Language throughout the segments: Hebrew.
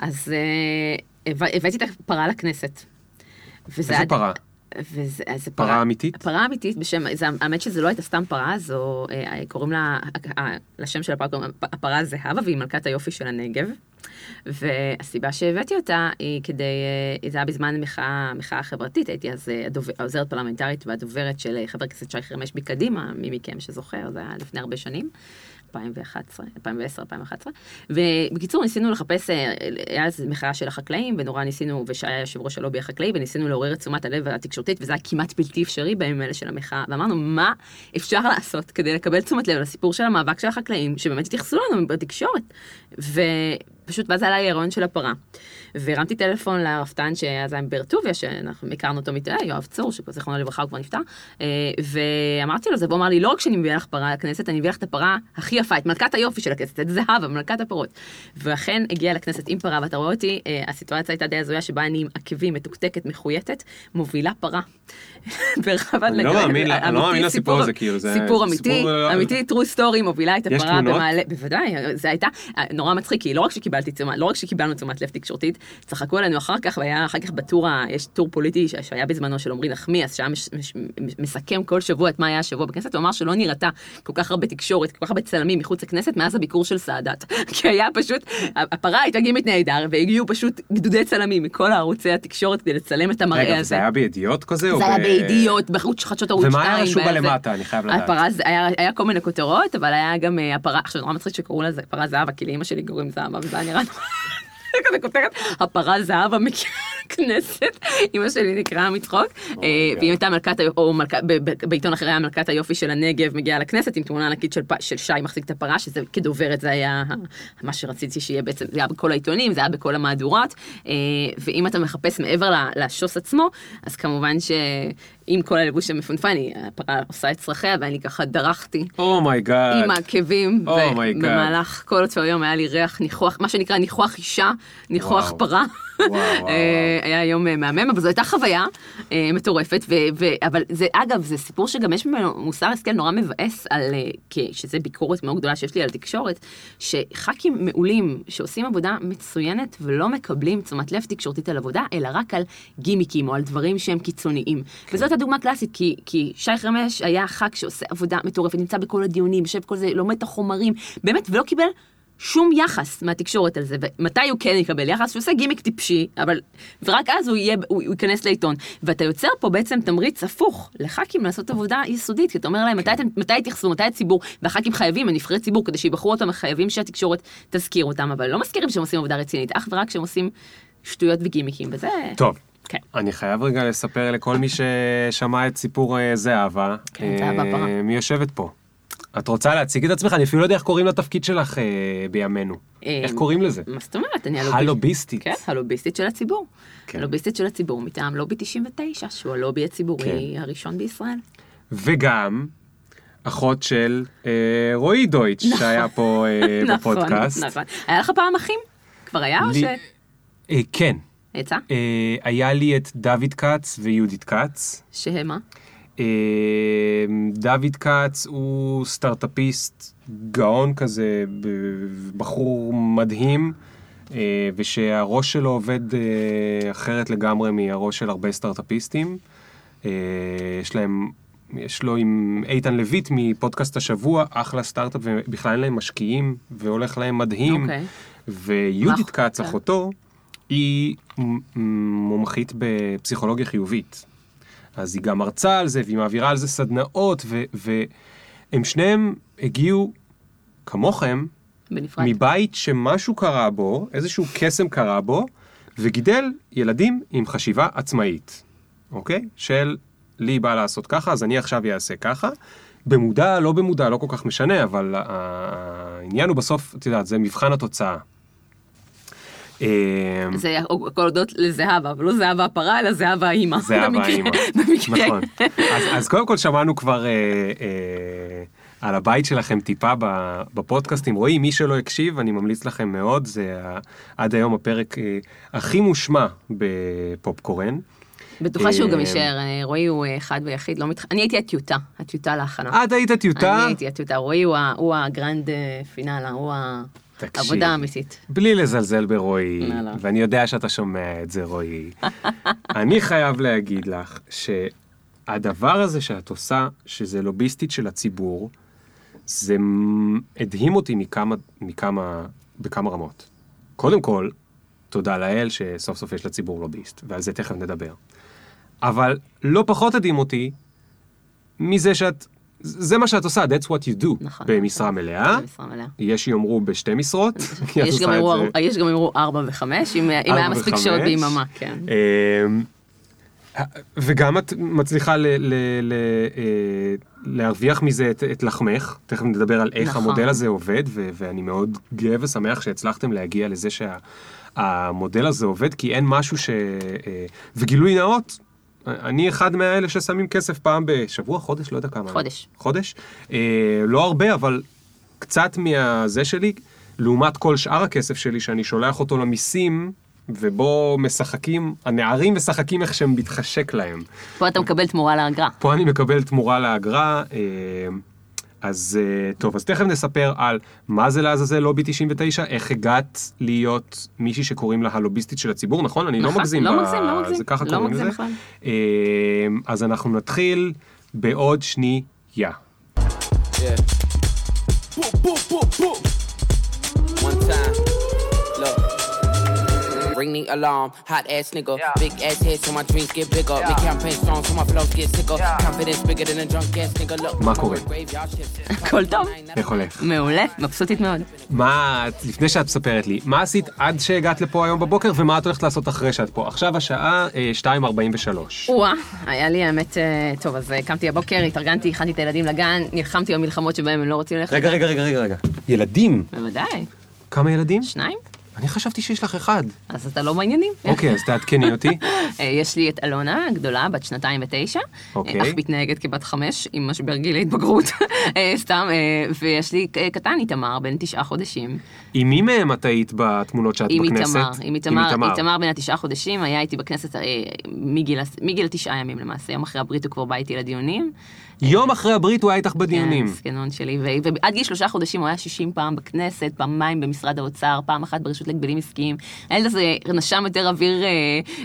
אז אה, הבא- הבאתי את הפרה לכנסת. וזה איזה היה- פרה? וזה, זה פרה אמיתית? פרה אמיתית בשם, זה, האמת שזה לא הייתה סתם פרה, זו, אה, קוראים לה, אה, לשם של הפרה קוראים הפרה זהבה, והיא מלכת היופי של הנגב. והסיבה שהבאתי אותה היא כדי, אה, זה היה בזמן מחאה, מחאה חברתית, הייתי אז אה, הדובר- העוזרת פרלמנטרית והדוברת של אה, חבר הכנסת שי חרמש מקדימה, מי מכם שזוכר, זה היה לפני הרבה שנים. 2011, 2010, 2011. ובקיצור, ניסינו לחפש, אה, היה אז מחאה של החקלאים, ונורא ניסינו, ושהיה יושב ראש הלובי החקלאי, וניסינו לעורר את תשומת הלב התקשורתית, וזה היה כמעט בלתי אפשרי בימים האלה של המחאה. ואמרנו, מה אפשר לעשות כדי לקבל תשומת לב לסיפור של המאבק של החקלאים, שבאמת התייחסו לנו בתקשורת. ופשוט, ואז עלה לי הרעיון של הפרה. והרמתי טלפון לרפתן שאז היה באר טוביה, שאנחנו הכרנו אותו מתא, יואב צור, שזיכרונו לברכה הוא כבר נפטר, אה, ואמרתי לו זה, והוא אמר לי, לא רק שאני מביא לך פרה לכנסת, אני מביא לך את הפרה הכי יפה, את מלכת היופי של הכנסת, את זהבה, מלכת הפירות. ואכן הגיע לכנסת עם פרה, ואתה רואה אותי, אה, הסיטואציה הייתה די הזויה, שבה אני עם עקבים, מתוקתקת, מחויטת, מובילה פרה. ברחבת אני לא לגן. מאמין לא מאמין לסיפור סיפור- הזה, כאילו, זה- סיפור אמיתי, סיפור- אמיתי, true story, מובילה את הפרה? במעלה, בוודאי, זה הייתה נורא מצחיק, כי לא רק שקיבלתי תשומת, לא רק שקיבלנו תשומת לב תקשורתית, צחקו עלינו אחר כך, והיה אחר כך בטור, יש טור פוליטי שהיה בזמנו של עמרי נחמיאס, שהיה מש- מש- מסכם כל שבוע את מה היה השבוע בכנסת, הוא אמר שלא נראתה כל כך הרבה תקשורת, כל כך הרבה צלמים מחוץ לכנסת מאז הביקור של סאדאת. כי היה פשוט, הפרה הייתה גימית נהדר, והגיעו פשוט גדודי צלמים מכל הערוצי התקשורת כדי לצלם את המראה רגע, הזה. זה היה בידיעות כזה? זה היה ב- בידיעות, בחוץ חדשות ערוץ 2. ומה היה רשום בה והיה זה. למטה? אני חייב לדעת. הפרה, היה, היה כל מיני כותרות, אבל היה גם אה, הפרה, עכשיו נורא מצחיק שקראו לזה פרה זהבה, כי לאמא שלי קוראים זהבה, וזה היה נראה נורא... כזה כותרת, הפרה זהבה מכנסת, אמא שלי נקראה מצחוק, אה, והיא הייתה מלכת, או בעיתון אחר היה מלכת היופי של הנגב מגיעה לכנסת עם תמונה ענקית של, שי מחזיק את הפרה, שזה כדוברת זה היה מה שרציתי שיהיה בעצם, זה היה בכל העיתונים, זה היה בכל המהדורות, אה, ואם אתה מחפש מעבר לשואו עצמו, אז כמובן שעם כל הלבוש המפונפן, היא- הפרה עושה את צרכיה, ואני ככה דרכתי. Oh my God. עם העקבים, Oh my God. ובמהלך כל אותו היום היה לי ריח ניחוח, מה שנקרא ניחוח אישה, ניחוח וואו. פרה. אה, היה יום אה, מהמם, אבל זו הייתה חוויה אה, מטורפת, אבל זה, אגב, זה סיפור שגם יש ממנו מוסר השכל נורא מבאס על, שזה ביקורת מאוד גדולה שיש לי על תקשורת, שח"כים מעולים שעושים עבודה מצוינת ולא מקבלים תשומת לב תקשורתית על עבודה, אלא רק על גימיקים או על דברים שהם קיצוניים. וזאת הדוגמה הקלאסית, כי שי חרמש היה ח"כ שעושה עבודה מטורפת, נמצא בכל הדיונים, יושב כל זה, לומד את החומרים, באמת, ולא קיבל שום יחס מהתקשורת על זה, ומתי הוא כן יקבל יחס? שהוא עושה גימיק טיפשי, אבל, ורק אז הוא, יהיה, הוא, הוא ייכנס לעיתון. ואתה יוצר פה בעצם תמריץ הפוך לח"כים לעשות עבודה יסודית, כי אתה אומר להם, מתי, אתם- מתי יתייחסו, מתי הציבור, והח"כים חייבים, הם נבחרי ציבור, כדי שיבחרו אותם, חייבים שהתקשורת תזכיר אותם, אבל לא מזכירים שהם עושים עבודה רצינית, אך ורק שהם עושים שטויות וגימיקים, וזה... טוב. כן. אני חייב רגע לספר לכל מי ששמע את סיפור אה, זהבה. כן, זהבה אה, פרה. מי יושבת פה? את רוצה להציג את עצמך? אני אפילו לא יודע איך קוראים לתפקיד שלך אה, בימינו. אה, איך קוראים לזה? מה זאת אומרת? אני הלוביסטית. הלוביסטית. כן, הלוביסטית של הציבור. כן. הלוביסטית של הציבור מטעם לובי 99, שהוא הלובי הציבורי כן. הראשון בישראל. וגם אחות של אה, רועי דויטש, שהיה פה אה, נכון, בפודקאסט. נכון. היה לך פעם אחים? כבר היה או לי- ש... אה, כן. יצא? אה, היה לי את דוד כץ ויהודית כץ. שהם מה? אה, דוד כץ הוא סטארט-אפיסט גאון כזה, בחור מדהים, אה, ושהראש שלו עובד אה, אחרת לגמרי מהראש של הרבה סטארט-אפיסטים. אה, יש להם, יש לו עם איתן לויט מפודקאסט השבוע, אחלה סטארט-אפ, ובכלל אין להם משקיעים, והולך להם מדהים. אוקיי. ויהודית כץ. אחותו, היא מומחית בפסיכולוגיה חיובית. אז היא גם מרצה על זה, והיא מעבירה על זה סדנאות, ו- והם שניהם הגיעו, כמוכם, בנפרד. מבית שמשהו קרה בו, איזשהו קסם קרה בו, וגידל ילדים עם חשיבה עצמאית, אוקיי? של לי בא לעשות ככה, אז אני עכשיו אעשה ככה. במודע, לא במודע, לא כל כך משנה, אבל העניין הוא בסוף, את יודעת, זה מבחן התוצאה. אמ, זה הכל הודות לזהבה, אבל לא זהבה הפרה, אלא זהבה האימא. זהבה האימא. נכון. אז, אז קודם כל שמענו כבר אה, אה, על הבית שלכם טיפה בפודקאסטים. רועי, מי שלא הקשיב, אני ממליץ לכם מאוד, זה עד היום הפרק אה, הכי מושמע בפופקורן. בטוחה שהוא גם יישאר, רועי הוא אחד ויחיד, לא מתח... אני הייתי הטיוטה, הטיוטה להכנה. את היית טיוטה? אני הייתי הטיוטה, רועי הוא הגרנד פינאלה, הוא ה... תקשיב. עבודה אמיתית. בלי לזלזל ברועי, לא, לא. ואני יודע שאתה שומע את זה, רועי. אני חייב להגיד לך שהדבר הזה שאת עושה, שזה לוביסטית של הציבור, זה הדהים אותי מכמה, מכמה, בכמה רמות. קודם כל, תודה לאל שסוף סוף יש לציבור לוביסט, ועל זה תכף נדבר. אבל לא פחות הדהים אותי מזה שאת, זה מה שאת עושה, that's what you do, נכון. במשרה מלאה. במשרה מלאה. יש שיאמרו בשתי משרות. יש גם זה. יש גם יראו ארבע וחמש, אם היה מספיק. שעות ביממה, כן. אמ, וגם את מצליחה ל- ל- ל- אה, להרוויח מזה את, את לחמך, תכף נדבר על איך נכון. המודל הזה עובד, ו- ואני מאוד גאה ושמח שהצלחתם להגיע לזה שהמודל הזה עובד, כי אין משהו ש... אה, וגילוי נאות, אני אחד מהאלה ששמים כסף פעם בשבוע, חודש, לא יודע כמה. חודש. חודש. אה, לא הרבה, אבל קצת מהזה שלי, לעומת כל שאר הכסף שלי שאני שולח אותו למיסים, ובו משחקים, הנערים משחקים איך שהם מתחשק להם. פה אתה מקבל תמורה לאגרה. פה אני מקבל תמורה לאגרה. אה, אז אה, טוב, אז תכף נספר על מה זה לעזאזל לובי 99, איך הגעת להיות מישהי שקוראים לה הלוביסטית של הציבור, נכון? אני לא נכון, מגזים. לא ב- מגזים, לא מגזים. זה ככה לא קוראים מגזים לזה. בכלל. אה, אז אנחנו נתחיל בעוד שנייה. Yeah. Boop, boop, boop, boop. One time. Ring the alarm, hot ass nigga. Big ass head so my dreams get bigger. Make campaign songs so my flows get sicker. Confidence bigger than a drunk ass nigga. Look, מה קורה? הכל טוב. איך הולך? מעולה, מבסוטית מאוד. מה, לפני שאת מספרת לי, מה עשית עד שהגעת לפה היום בבוקר, ומה את הולכת לעשות אחרי שאת פה? עכשיו השעה אה, 2.43. וואה, היה לי האמת, אה, טוב, אז אה, קמתי הבוקר, התארגנתי, הכנתי את הילדים לגן, נלחמתי במלחמות שבהם הם לא רוצים ללכת. רגע, רגע, רגע, רגע, רגע. ילדים? בוודאי. כמה ילדים? שניים? אני חשבתי שיש לך אחד. אז אתה לא בעניינים. אוקיי, אז תעדכני אותי. אה, יש לי את אלונה הגדולה, בת שנתיים ותשע, אוקיי. אך מתנהגת כבת חמש, עם משבר גיל ההתבגרות, אה, סתם, אה, ויש לי אה, קטן איתמר, בן תשעה חודשים. עם מי מהם את היית בתמונות שאת עם בכנסת? איתמר, עם איתמר, איתמר בן התשעה חודשים, היה איתי בכנסת אה, מגיל תשעה ימים למעשה, יום אחרי הברית הוא כבר בא איתי לדיונים. יום אחרי הברית הוא היה איתך בדיונים. כן, זקנון שלי, ו- ועד גיל שלושה חודשים הוא היה 60 פעם בכנסת, פעמיים במשרד האוצר, פעם אחת ברשות להגבלים עסקיים. הילד הזה נשם יותר אוויר אה,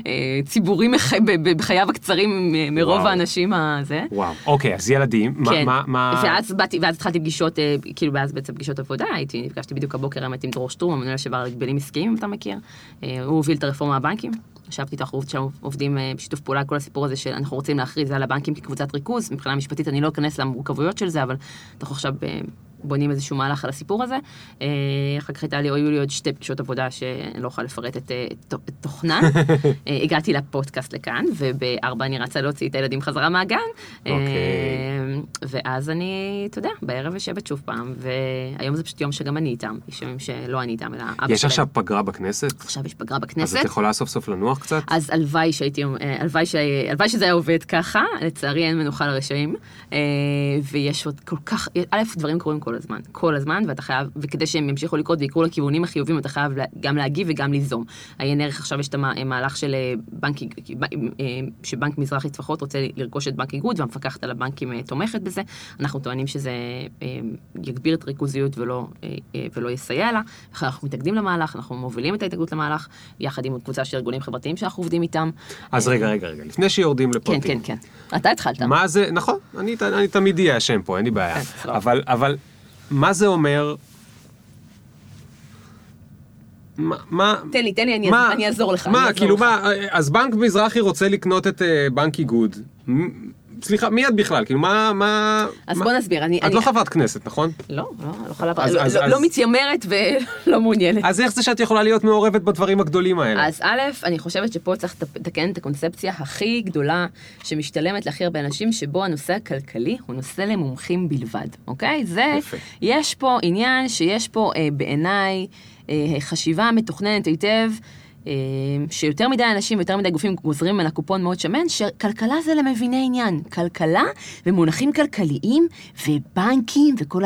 אה, ציבורי מח... בחייו הקצרים מרוב וואו. האנשים הזה. וואו, אוקיי, אז ילדים, מה, כן, מה, מה... ואז באתי, ואז התחלתי פגישות, אה, כאילו, ואז בעצם פגישות עבודה, הייתי, נפגשתי בדיוק הבוקר האמת עם דרור שטרום, המנהל לשעבר על הגבלים עסקיים, אם אתה מכיר. אה, הוא הוביל את הרפורמה הבנקים. ישבתי איתו, אנחנו עובדים אה, בשיתוף פעולה כל הסיפור הזה שאנחנו רוצים להכריז על הבנקים כקבוצת ריכוז. מבחינה משפטית אני לא אכנס למורכבויות של זה, אבל אנחנו עכשיו אה, בונים איזשהו מהלך על הסיפור הזה. אה, אחר כך הייתה לי, היו לי עוד שתי פגישות עבודה שאני לא יכולה לפרט את, אה, את, את תוכנן. אה, הגעתי לפודקאסט לכאן, ובארבע אני רצה להוציא את הילדים חזרה מהגן. אה, ואז אני, אתה יודע, בערב יושבת שוב פעם, והיום זה פשוט יום שגם אני איתם, יש ימים שלא אני איתם, אלא אבא יש שלהם. עכשיו פגרה בכנסת? עכשיו יש פגרה אז בכנסת. את יכולה סוף סוף לנוח קצת? אז הלוואי שהייתי, הלוואי, ש... הלוואי שזה היה עובד ככה, לצערי אין מנוחה לרשעים. ויש עוד כל כך, א', דברים קורים כל הזמן, כל הזמן, ואתה חייב, וכדי שהם ימשיכו לקרות ויקרו לכיוונים החיובים, אתה חייב גם להגיב וגם ליזום. עיין ערך עכשיו יש את המה- המהלך של אה, בנק, אה, שבנק מזרחי טפחות רוצה לרכוש את בנק איגוד, והמפקחת על הבנקים אה, תומכת בזה. אנחנו טוענים שזה אה, יגביר את הריכוזיות ולא, אה, אה, ולא יסייע לה. אנחנו מתנגדים למהלך, אנחנו מובילים את ההתנגדות למהלך, יחד עם קבוצה של ארגונים חברתיים שאנחנו עובדים איתם. אז רגע, רגע, רגע, לפני שיורדים כן, לפרטים. כן, כן. אתה התחלת. מה זה, נכון, אני, אני תמיד אהיה אשם פה, אין לי בעיה. כן. אבל, אבל, מה זה אומר... מה, מה, תן לי, תן לי, אני, מה- אני אעזור לך. מה, כאילו לך. מה, אז בנק מזרחי רוצה לקנות את אה, בנק איגוד. סליחה, מי את בכלל? כאילו, מה, מה... אז מה- בוא נסביר. אני, את אני... לא חברת כנסת, נכון? לא, לא, לא יכולה... אז- לא, אז- לא, אז- לא מתיימרת ולא מעוניינת. אז איך זה שאת יכולה להיות מעורבת בדברים הגדולים האלה? אז א', אני חושבת שפה צריך לת- לתקן את הקונספציה הכי גדולה שמשתלמת להכי הרבה אנשים, שבו הנושא הכלכלי הוא נושא למומחים בלבד, אוקיי? זה, יפה. יש פה עניין שיש פה אה, בעיניי אה, חשיבה מתוכננת היטב. אה, שיותר מדי אנשים ויותר מדי גופים גוזרים ממנה קופון מאוד שמן, שכלכלה זה למביני עניין. כלכלה ומונחים כלכליים ובנקים וכל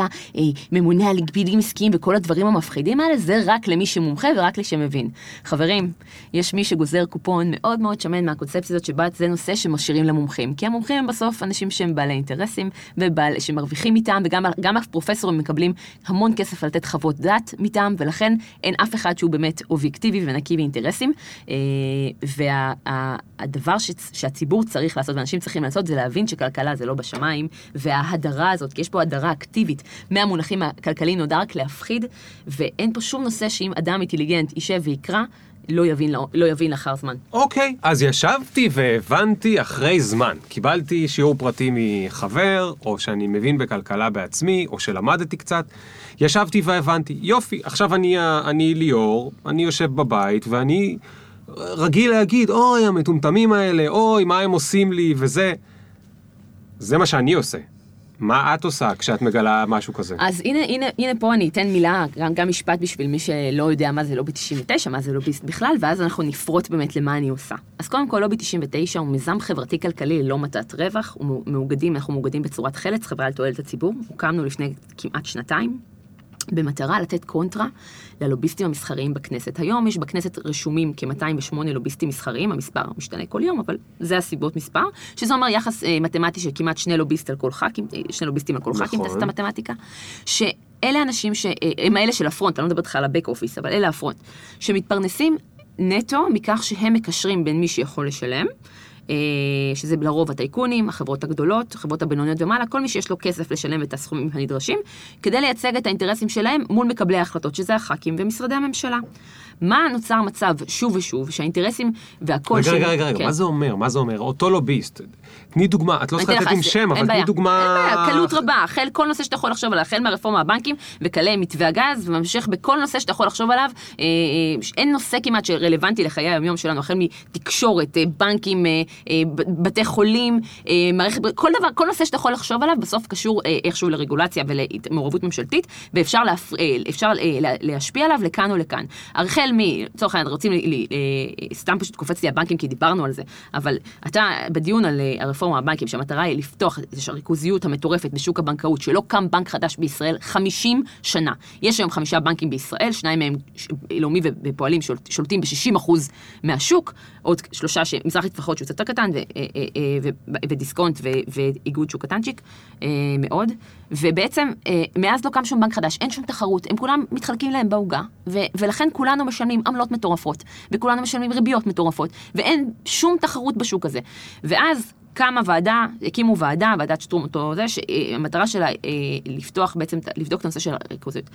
הממונה על הגבילים עסקיים וכל הדברים המפחידים האלה, זה רק למי שמומחה ורק למי שמבין. חברים, יש מי שגוזר קופון מאוד מאוד שמן מהקונספציה הזאת שבה זה נושא שמשאירים למומחים. כי המומחים הם בסוף אנשים שהם בעלי אינטרסים ושמרוויחים איתם, וגם הפרופסורים מקבלים המון כסף לתת חוות דעת מטעם, ולכן אין אף אחד שהוא באמת אובייקטיבי ונקי מאינטרסים. אה, והדבר שהציבור צריך לעשות ואנשים צריכים לעשות זה להבין שכלכלה זה לא בשמיים, וההדרה הזאת, כי יש פה הדרה אקטיבית מהמונחים הכלכליים נודע רק להפחיד, ואין פה שום נושא שאם אדם אינטליגנט יישב ויקרא, לא יבין, לא, לא יבין לאחר זמן. אוקיי, okay, אז ישבתי והבנתי אחרי זמן. קיבלתי שיעור פרטי מחבר, או שאני מבין בכלכלה בעצמי, או שלמדתי קצת. ישבתי והבנתי, יופי, עכשיו אני, אני ליאור, אני יושב בבית, ואני רגיל להגיד, אוי, המטומטמים האלה, אוי, מה הם עושים לי, וזה. זה מה שאני עושה. מה את עושה כשאת מגלה משהו כזה? אז הנה, הנה, הנה פה אני אתן מילה, גם, גם משפט בשביל מי שלא יודע מה זה לובי 99, מה זה לוביסט בכלל, ואז אנחנו נפרוט באמת למה אני עושה. אז קודם כל, לובי 99 הוא מיזם חברתי-כלכלי ללא מטרת רווח, הוא מאוגדים, אנחנו מאוגדים בצורת חלץ, חברה על תועלת הציבור. הוקמנו לפני כמעט שנתיים, במטרה לתת קונטרה ללוביסטים המסחריים בכנסת. היום יש בכנסת רשומים כ-208 לוביסטים מסחריים, המספר משתנה כל יום, אבל זה הסביבות מספר, שזה אומר יחס אה, מתמטי של כמעט שני לוביסט על כל ח"כים, אה, שני לוביסטים על כל נכון. ח"כים, תעשה את המתמטיקה, שאלה אנשים שהם אה, האלה של ה front, אני לא מדברת לך על ה back office, אבל אלה ה front, שמתפרנסים נטו מכך שהם מקשרים בין מי שיכול לשלם, שזה לרוב הטייקונים, החברות הגדולות, החברות הבינוניות ומעלה, כל מי שיש לו כסף לשלם את הסכומים הנדרשים, כדי לייצג את האינטרסים שלהם מול מקבלי ההחלטות, שזה הח"כים ומשרדי הממשלה. מה נוצר מצב שוב ושוב, שהאינטרסים והכל... רגע, רגע, רגע, רגע, כן. מה זה אומר? מה זה אומר? אותו לוביסט, תני דוגמה, את לא צריכה לתת עם שם, אבל תני דוגמה... אין בעיה, קלות רבה, החל כל נושא שאתה יכול לחשוב עליו, החל מהרפורמה הבנקים, וכלה מתווה הגז, וממשיך בכל נושא שאתה יכול לחשוב עליו, אה, אה, אין נושא כמעט שרלוונטי לחיי היום-יום שלנו, החל מתקשורת, אה, בנקים, בתי חולים, מערכת, כל דבר, כל נושא שאתה יכול לחשוב עליו, בסוף קשור איכשהו לרגולציה ולמעורבות ממשלתית, ואפשר להשפיע עליו לכאן או לכאן. החל מ... לצורך העניין, רוצים, סתם פשוט קופץ לי הבנקים כי דיברנו על זה, אבל אתה בדיון על הרפורמה הבנקים, שהמטרה היא לפתוח את הריכוזיות המטורפת בשוק הבנקאות, שלא קם בנק חדש בישראל 50 שנה. יש היום חמישה בנקים בישראל, שניים מהם לאומי ופועלים שולטים ב-60% מהשוק, עוד שלושה, מזרחי טפחות שהוא קצת יותר קטן, אה, אה, אה, ודיסקונט ואיגוד שוק קטנצ'יק מאוד, ובעצם מאז לא קם שום בנק חדש, אין שום תחרות, הם כולם מתחלקים להם בעוגה, ולכן כולנו משלמים עמלות מטורפות, וכולנו משלמים ריביות מטורפות, ואין שום תחרות בשוק הזה. ואז קמה ועדה, הקימו ועדה, ועדת שטרום אותו זה, שהמטרה שלה אה, לפתוח בעצם, לבדוק את הנושא של הריכוזיות.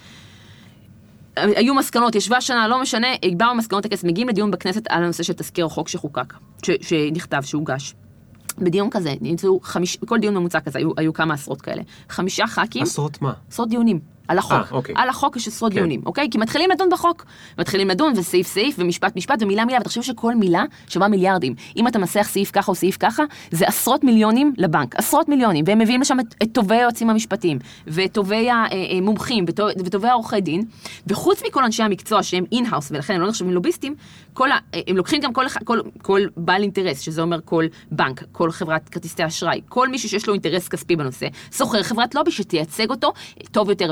היו מסקנות, ישבה שנה, לא משנה, באו מסקנות הכסף, מגיעים לדיון בכנסת על הנושא של תזכיר החוק שחוקק, ש, שנכתב, שהוגש. בדיון כזה, נמצאו חמיש, בכל דיון ממוצע כזה, היו, היו כמה עשרות כאלה. חמישה ח"כים. עשרות מה? עשרות דיונים. על החוק. 아, אה, אוקיי. על החוק יש עשרות כן. דיונים, אוקיי? כי מתחילים לדון בחוק. מתחילים לדון וסעיף סעיף ומשפט משפט ומילה מילה, ותחשוב שכל מילה שווה מיליארדים. אם אתה מנסח סעיף ככה או סעיף ככה, זה עשרות מיליונים לבנק. עשרות מיליונים. והם מביאים לשם את, את טובי היועצים המשפטיים, וטובי המומחים, אה, אה, וטובי העורכי דין. וחוץ מכל אנשי המקצוע שהם in-house, ולכן הם לא נחשבים לוביסטים, כל ה, הם לוקחים גם כל, כל, כל בעל אינטרס, שזה אומר כל בנק, כל חברת כרטיסי אשראי, כל מישהו שיש לו אינטרס כספי בנושא, שוכר חברת לובי שתייצג אותו טוב יותר,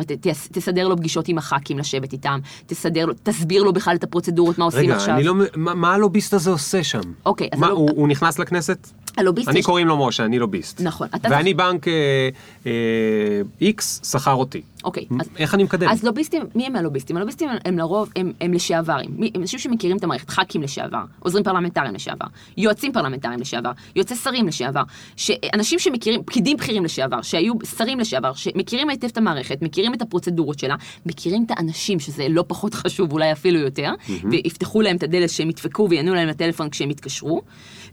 תסדר לו פגישות עם הח"כים לשבת איתם, תסדר לו, תסביר לו בכלל את הפרוצדורות, מה עושים רגע, עכשיו. רגע, לא, מה, מה הלוביסט הזה עושה שם? אוקיי, אז מה, הלוב... הוא, הוא נכנס לכנסת? הלוביסט... אני קוראים לו משה, אני לוביסט. נכון. ואני בנק איקס אה, שכר אותי. אוקיי. אז, איך אני מקדם? אז לוביסטים, מי הם הלוביסטים? הלוביסטים הם, הם לרוב, הם, הם לשעברים. מי, הם אנשים שמכירים את המערכת, ח"כים לשעבר, עוזרים פרלמנטריים לשעבר, יועצים פרלמנטריים לשעבר, יועצי שרים לשעבר, אנשים שמכירים, פקידים בכירים לשעבר, שהיו שרים לשעבר, שמכירים היטב את המערכת, מכירים את הפרוצדורות שלה, מכירים את האנשים, שזה לא פחות חשוב, אולי אפילו יותר, mm-hmm. שיפתחו להם את הדלת שהם ידפקו ויענו להם לטלפון כשהם יתקשרו,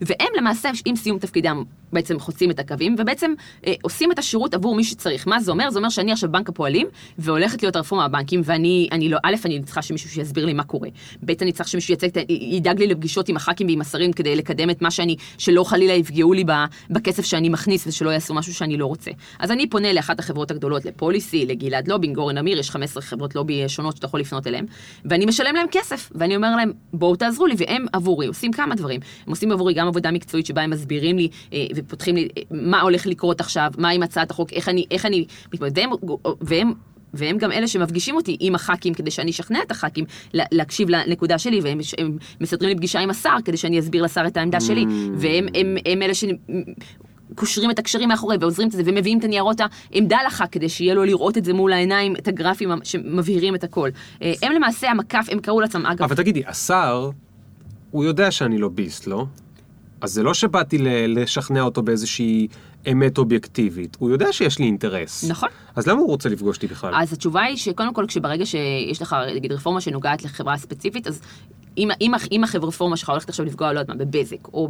והם למעשה, עם סיום תפקידם, בעצם חוצים את הקווים, ובעצם אה, עושים את השירות עבור מי שצריך. מה זה אומר? זה אומר שאני עכשיו בנק הפועלים, והולכת להיות הרפורמה בבנקים, ואני, אני לא, א', אני צריכה שמישהו שיסביר לי מה קורה, ב', אני צריך שמישהו יצג, ידאג לי לפגישות עם הח"כים ועם השרים כדי לקדם את מה שאני, שלא חלילה יפגעו לי בכסף שאני מכניס ושלא יעשו משהו שאני לא רוצה. אז אני פונה לאחת החברות הגדולות, לפוליסי, לגלעד לובינג, לובי גורן אמיר, יש 15 חברות לובי שונות שאתה יכול לפנות אליהן, ואני משלם להם כסף, ואני אומר להם, בואו תעזרו לי, והם עבורי עושים כמה דברים. הם עושים עבורי גם עבודה מקצועית שבה הם מסבירים לי אה, ופותחים לי אה, מה הולך לקרות עכשיו, מה עם הצעת החוק, איך אני, איך אני מתמודד, והם, והם והם גם אלה שמפגישים אותי עם הח"כים כדי שאני אשכנע את הח"כים לה- להקשיב לנקודה שלי, והם הם מסדרים לי פגישה עם השר כדי שאני אסביר לשר את העמדה שלי, והם הם, הם אלה שקושרים את הקשרים מאחורי ועוזרים את זה ומביאים את הניירות העמדה לח"כ כדי שיהיה לו לראות את זה מול העיניים, את הגרפים שמבהירים את הכל. אה, הם למעשה המקף, הם קראו לעצמם, אגב, אבל תגידי, השר, הוא יודע שאני לוביסט, לא? אז זה לא שבאתי לשכנע אותו באיזושהי אמת אובייקטיבית, הוא יודע שיש לי אינטרס. נכון. אז למה הוא רוצה לפגוש אותי בכלל? אז התשובה היא שקודם כל, כשברגע שיש לך, נגיד, רפורמה שנוגעת לחברה ספציפית, אז אם, אם, אם הרפורמה שלך הולכת עכשיו לפגוע, לא יודעת מה, בבזק, או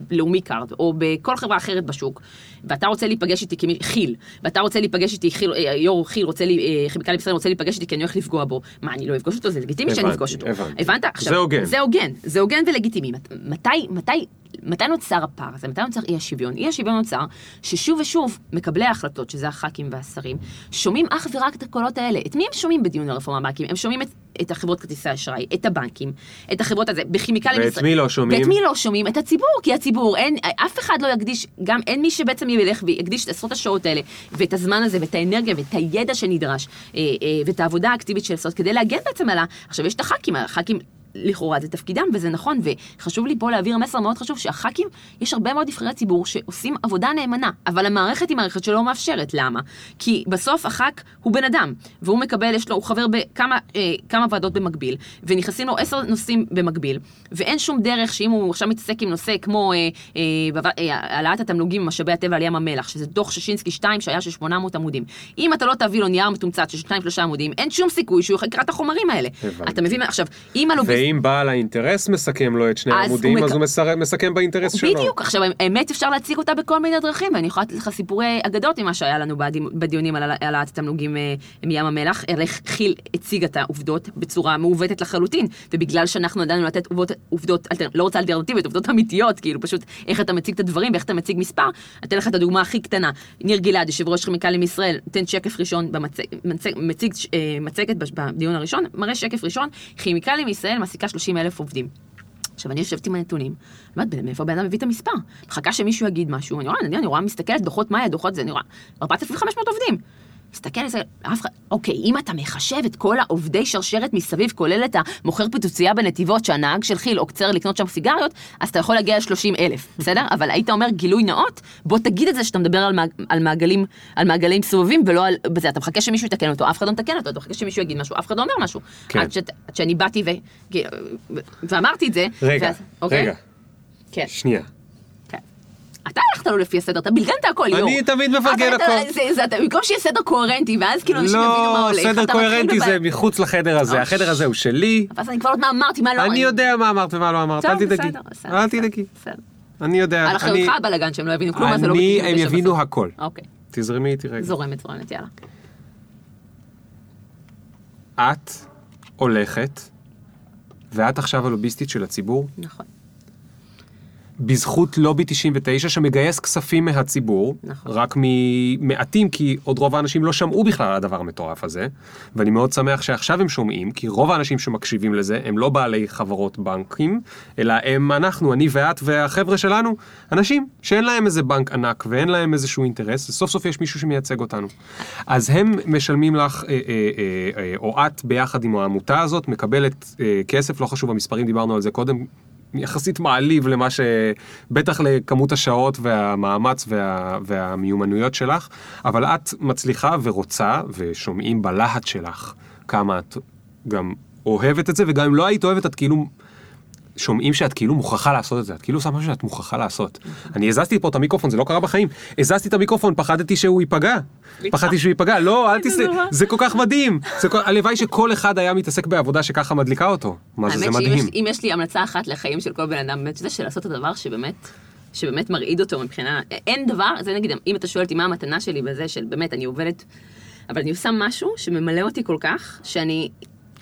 בלאומי קארד, או בכל חברה אחרת בשוק, ואתה רוצה להיפגש איתי ככי"ל, ואתה רוצה להיפגש איתי, חיל, אה, יו"ר כי"ל רוצה, לי- אה, כימיקלים ישראל רוצה להיפגש איתי כי אני הולך לפגוע בו, מה, אני לא אפגוש אותו? זה לגיטימי שאני אפגוש אותו. הבנתי. הבנת? עכשיו, זה הוגן. זה הוגן, זה הוגן ולגיטימי. מת- מתי, מתי, מתי נוצר הפער הזה? מתי נוצר אי השוויון? אי השוויון נוצר ששוב ושוב מקבלי ההחלטות, שזה הח"כים והשרים, שומעים אך ורק את הקולות האלה. את מי הם שומעים בדיון הרפורמה הבנקים? הם שומעים את, את החברות כרטיסי האשראי, את הבנקים, את החברות הזה, בכימיקלים ואת מי לא שומעים? ואת מי לא שומעים? את הציבור, כי הציבור, אין, אף אחד לא יקדיש, גם אין מי שבעצם ילך ויקדיש את עשרות השעות האלה, ואת הזמן הזה, ואת האנרגיה, ואת הידע שנדרש, אה, אה, ואת העבודה האקטיבית של לעשות, כדי להגן בעצם על ה... עכשיו, יש את הח"כים, הח"כים... לכאורה זה תפקידם, וזה נכון, וחשוב לי פה להעביר מסר מאוד חשוב, שהח"כים, יש הרבה מאוד נבחרי ציבור שעושים עבודה נאמנה, אבל המערכת היא מערכת שלא מאפשרת, למה? כי בסוף הח"כ הוא בן אדם, והוא מקבל, יש לו, הוא חבר בכמה אה, כמה ועדות במקביל, ונכנסים לו עשר נושאים במקביל, ואין שום דרך שאם הוא עכשיו מתעסק עם נושא כמו אה, אה, אה, העלאת התמלוגים ממשאבי הטבע על ים המלח, שזה דוח שישינסקי 2 שהיה של 800 עמודים, אם אתה לא תביא לו נייר מתומצת של 2-3 עמודים, אין שום סיכוי שהוא יקרא את החומרים האלה. אתה מבין? עכשיו, אם הלוביסט... ואם בעל האינטרס מסכם לו את שני העמודים, אז הוא מסכם באינטרס שלו. בדיוק, עכשיו האמת אפשר להציג אותה בכל מיני דרכים, ואני יכולה לתת לך סיפורי אגדות ממה שהיה לנו בדיונים- על העלאת התמלוגים אה, מים המלח, איך כי"ל הציג את העובדות בצורה מעוותת לחלוטין, ובגלל שאנחנו ידענו לתת עובדות, לא רוצה אלטרנטיביות, עובדות אמיתיות, כאילו פשוט איך אתה מציג את הדברים ואיך אתה מציג מספר, אתן לך את הדוגמה הכי קטנה, ניר גלעד, יושב ראש כימיקלים ישראל, נותן שקף ראשון, במצג, מציג אה, מצגת בדיון הראשון, מראה שקף ראשון, כימיקלים ישראל מעסיקה 30 אלף עובדים. עכשיו, אני יושבת עם הנתונים, אני אומרת, מאיפה הבן אדם מביא את המספר? מחכה שמישהו יגיד משהו, אני רואה, אני, רואה, מסתכלת, דוחות מאיה, דוחות זה, אני רואה, 4,500 עובדים. מסתכל על זה, אף אחד, אוקיי, אם אתה מחשב את כל העובדי שרשרת מסביב, כולל את המוכר פיצוצייה בנתיבות, שהנהג של כי"ל עוקצר לקנות שם סיגריות, אז אתה יכול להגיע ל-30 אלף, בסדר? אבל היית אומר גילוי נאות, בוא תגיד את זה שאתה מדבר על, מעג, על, מעגלים, על מעגלים סובבים ולא על... בזה, אתה מחכה שמישהו יתקן אותו, אף אחד לא מתקן אותו, אתה מחכה שמישהו יגיד משהו, אף אחד לא אומר משהו. כן. עד, שאת, עד שאני באתי ו, ואמרתי את זה, רגע, ואז, אוקיי? רגע, כן, שנייה. אתה הלכת לו לפי הסדר, אתה בלגנת הכל, ליאור. אני תמיד מפרגן הכל. זה- זה- אתה- במקום שיהיה סדר קוהרנטי, ואז כאילו אנשים יבינו מה לא, הולך. סדר אתה מתחיל קוהרנטי. זה מחוץ לחדר הזה, אוי. החדר הזה הוא שלי. ואז אני כבר לא יודעת מה אמרתי, מה לא. אני יודע מה אמרת ומה לא אמרת, אל תדאגי. בסדר, בסדר, אל תדאגי. בסדר. אני יודע. על אחריותך הבלאגן שהם לא יבינו כלום, אז זה לא אני, הם יבינו. הכל. אוקיי, תזרמי איתי רגע. זורמת, זורמת, יאללה. את הולכת, ואת עכשיו הלוביסטית של הציבור, נכון. בזכות לובי 99 שמגייס כספים מהציבור, נכון. רק ממעטים, כי עוד רוב האנשים לא שמעו בכלל על הדבר המטורף הזה, ואני מאוד שמח שעכשיו הם שומעים, כי רוב האנשים שמקשיבים לזה הם לא בעלי חברות בנקים, אלא הם אנחנו, אני ואת והחבר'ה שלנו, אנשים שאין להם איזה בנק ענק ואין להם איזשהו אינטרס, וסוף סוף יש מישהו שמייצג אותנו. אז הם משלמים לך, אה, אה, אה, או את ביחד עם העמותה הזאת, מקבלת כסף, לא חשוב המספרים, דיברנו על זה קודם, יחסית מעליב למה ש... בטח לכמות השעות והמאמץ וה... והמיומנויות שלך, אבל את מצליחה ורוצה, ושומעים בלהט שלך כמה את גם אוהבת את זה, וגם אם לא היית אוהבת, את כאילו... שומעים שאת כאילו מוכרחה לעשות את זה, את כאילו עושה משהו שאת מוכרחה לעשות. אני הזזתי פה את המיקרופון, זה לא קרה בחיים. הזזתי את המיקרופון, פחדתי שהוא ייפגע. פחדתי שהוא ייפגע, לא, אל איזה תסת... נורא. זה כל כך מדהים. הלוואי שכל אחד היה מתעסק בעבודה שככה מדליקה אותו. מה זה, זה מדהים. אם יש לי המלצה אחת לחיים של כל בן אדם, באמת, זה של לעשות את הדבר שבאמת, שבאמת מרעיד אותו מבחינה, אין דבר, זה נגיד, אם אתה שואל אותי מה המתנה שלי בזה, של באמת, אני עובדת, אבל אני עושה משהו שממלא אותי כל כך, שאני,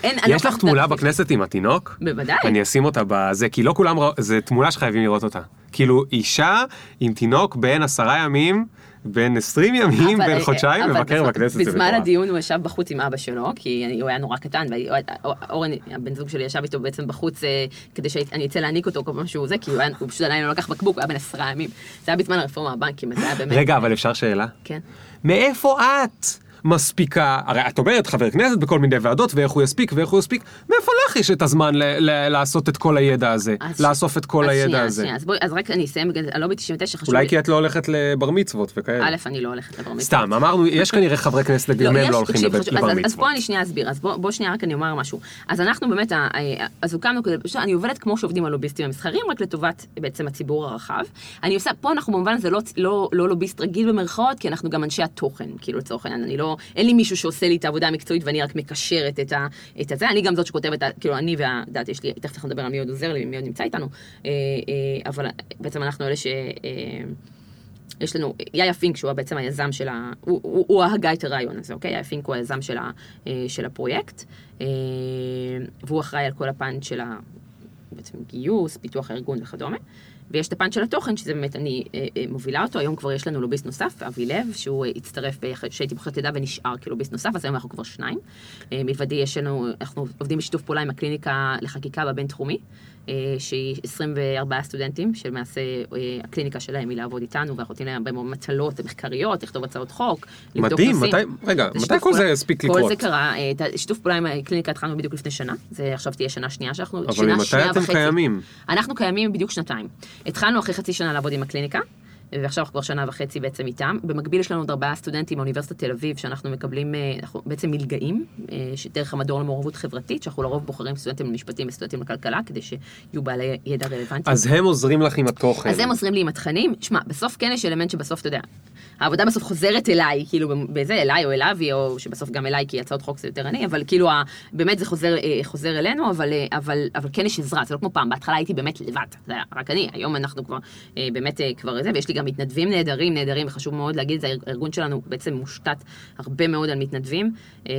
אין, יש לך תמונה. בכנסת עם התינוק? בוודאי. אני אשים אותה בזה, כי לא כולם, ראו- זה תמונה שחייבים לראות אותה. כאילו, אישה עם תינוק בן עשרה ימים, בן 20 ימים, אבל, בן אה, חודשיים, מבקר בכנסת, בזמן. הדיון הוא ישב בחוץ עם אבא שלו, כי הוא היה נורא קטן, ואורן, הבן זוג שלי, ישב איתו בעצם בחוץ אה, כדי שאני אצא להניק אותו כל פעם שהוא זה, כי הוא היה- הוא פשוט עדיין לא לקח בקבוק, הוא היה בן עשרה ימים. זה היה בזמן הרפורמה בבנקים, אז זה היה באמת... רגע, אבל אפשר שאלה? כן. מאיפה את מספיקה, הרי את אומרת חבר כנסת בכל מיני ועדות ואיך הוא יספיק ואיך הוא יספיק, מאיפה לך יש את הזמן ל- ל- לעשות את כל הידע הזה, אז- לאסוף את כל אז הידע שנייה, הזה? שנייה, אז בואי, אז רק אני אסיים בגלל הלובי 99 חשוב אולי לי- כי את לא הולכת לבר מצוות וכאלה. א', אני לא הולכת לבר מצוות. סתם, אמרנו, יש כנראה חברי כנסת גם הם יש- לא הולכים לבר אז- אז מצוות. בוא אני שנייה אסביר, אז בוא שנייה רק אני אומר משהו. אז אנחנו באמת, אז הוקמנו כזה, אני עובדת כמו שעובדים הלוביסטים המסחריים, רק לטובת בעצם הציבור הרחב. אני עושה, פה אנחנו במובן הזה לא- לא לא לוביסט רגיל במרכאות, כי אנחנו גם אנשי התוכן, כאילו לצורך העניין, אני לא, אין לי מישהו שעושה לי את העבודה המקצועית ואני רק מקשרת את ה- את הזה, אני גם זאת שכותבת, כאילו אני וה... את יודעת, יש לי, תכף אנחנו נדבר על מי עוד עוזר לי, מי עוד נמצא איתנו, אה, אה, אבל בעצם אנחנו אלה ש... אה, יש לנו, יאיה פינק, שהוא בעצם היזם של ה... הוא, הוא, הוא הגה את הרעיון הזה, אוקיי? יאיה פינק הוא היזם של, ה, של הפרויקט, והוא אחראי על כל הפן של ה... בעצם גיוס, פיתוח הארגון וכדומה. ויש את הפן של התוכן, שזה באמת אני אה, אה, מובילה אותו, היום כבר יש לנו לוביסט נוסף, אבי לב, שהוא אה, הצטרף, שהייתי בוחרת לידה ונשאר כלוביסט נוסף, אז היום אנחנו כבר שניים. מלבדי יש לנו, אנחנו עובדים בשיתוף פעולה עם הקליניקה לחקיקה בבינתחומי, שהיא 24 סטודנטים, שלמעשה אה, הקליניקה שלהם היא לעבוד איתנו, ואנחנו נותנים להם הרבה מאוד מטלות מחקריות, לכתוב הצעות חוק, לבדוק מדהים, נושאים. מתי, רגע, מתי שיתוף כל זה. הספיק כל לקרות? זה קרה, אה, את השיתוף פעולה עם הקליניקה התחלנו בדיוק לפני שנה, זה עכשיו תהיה שנה שנייה שאנחנו, אבל שנה ממתי שנייה אתם וחצי. קיימים? אנחנו קיימים בדיוק שנתיים. התחלנו אחרי חצי שנה לעבוד עם הקליניקה, ועכשיו אנחנו כבר שנה וחצי בעצם איתם. במקביל יש לנו עוד ארבעה סטודנטים מאוניברסיטת תל אביב, שאנחנו מקבלים, אה, אנחנו בעצם מלגאים, אה, דרך המדור למעורבות חברתית, שאנחנו לרוב בוחרים סטודנטים למשפטים וסטודנטים לכלכלה, כדי שיהיו בעלי ידע רלוונטי. אז הם עוזרים לך עם התוכן. אז הם עוזרים לי עם התכנים. שמע, בסוף כן יש אלמנט שבסוף, אתה יודע, העבודה בסוף חוזרת אליי, כאילו בזה, אליי או אל אבי, או שבסוף גם אליי, כי הצעות חוק זה יותר אני, אבל כאילו, באמת זה חוזר, אה, חוזר אלינו, אבל, אבל, אבל כן יש עזרה, זה לא כמו פעם, בהתחלה הייתי באמת לבד, זה היה רק אני, היום אנחנו כבר, באמת כבר זה, ויש לי גם מתנדבים נהדרים, נהדרים, וחשוב מאוד להגיד את זה, הארגון שלנו בעצם מושתת הרבה מאוד על מתנדבים אה,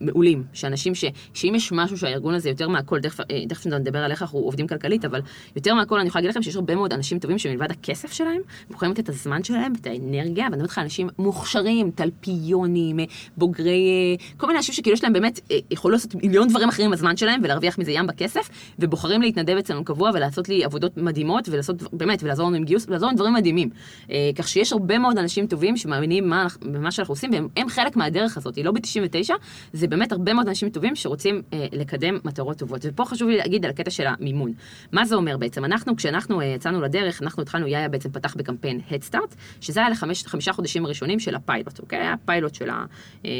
מעולים, שאנשים ש... שאם יש משהו שהארגון הזה יותר מהכל, תכף, אה, נדבר על איך אנחנו עובדים כלכלית, אבל יותר מהכל אני יכולה להגיד לכם שיש הרבה מאוד אנשים טובים שמלבד הכסף שלהם, מוכנים לתת את הזמן שלהם, את האנרגיה, ואני אומרת לך, אנשים מוכשרים, תלפיונים, אה, בוגרי, אה, כל מיני אנשים שכאילו יש להם באמת, אה, יכולו לעשות מיליון דברים אחרים עם הזמן שלהם ולהרוויח מזה ים בכסף, ובוחרים להתנדב אצלנו קבוע ולעשות לי עבודות מדהימות, ולעשות, באמת, ולעזור לנו עם גיוס, ולעזור עם דברים מדהימים. אה, כך שיש הרבה מאוד אנשים טובים שמאמינים מה במה שאנחנו עושים, והם הם חלק מהדרך הזאת, היא לא ב-99, זה באמת הרבה מאוד אנשים טובים שרוצים אה, לקדם מטרות טובות. ופה חשוב לי להגיד על הקטע של המימון. מה זה אומר בעצם? אנחנו, כשאנחנו אה, יצאנו לדרך, אנחנו התחלנו, יאיה בעצם פתח בקמפיין Head Start, שזה היה לחמישה חודשים הראשונים של הפיילוט, אוקיי? היה פיילוט של, ה, אה,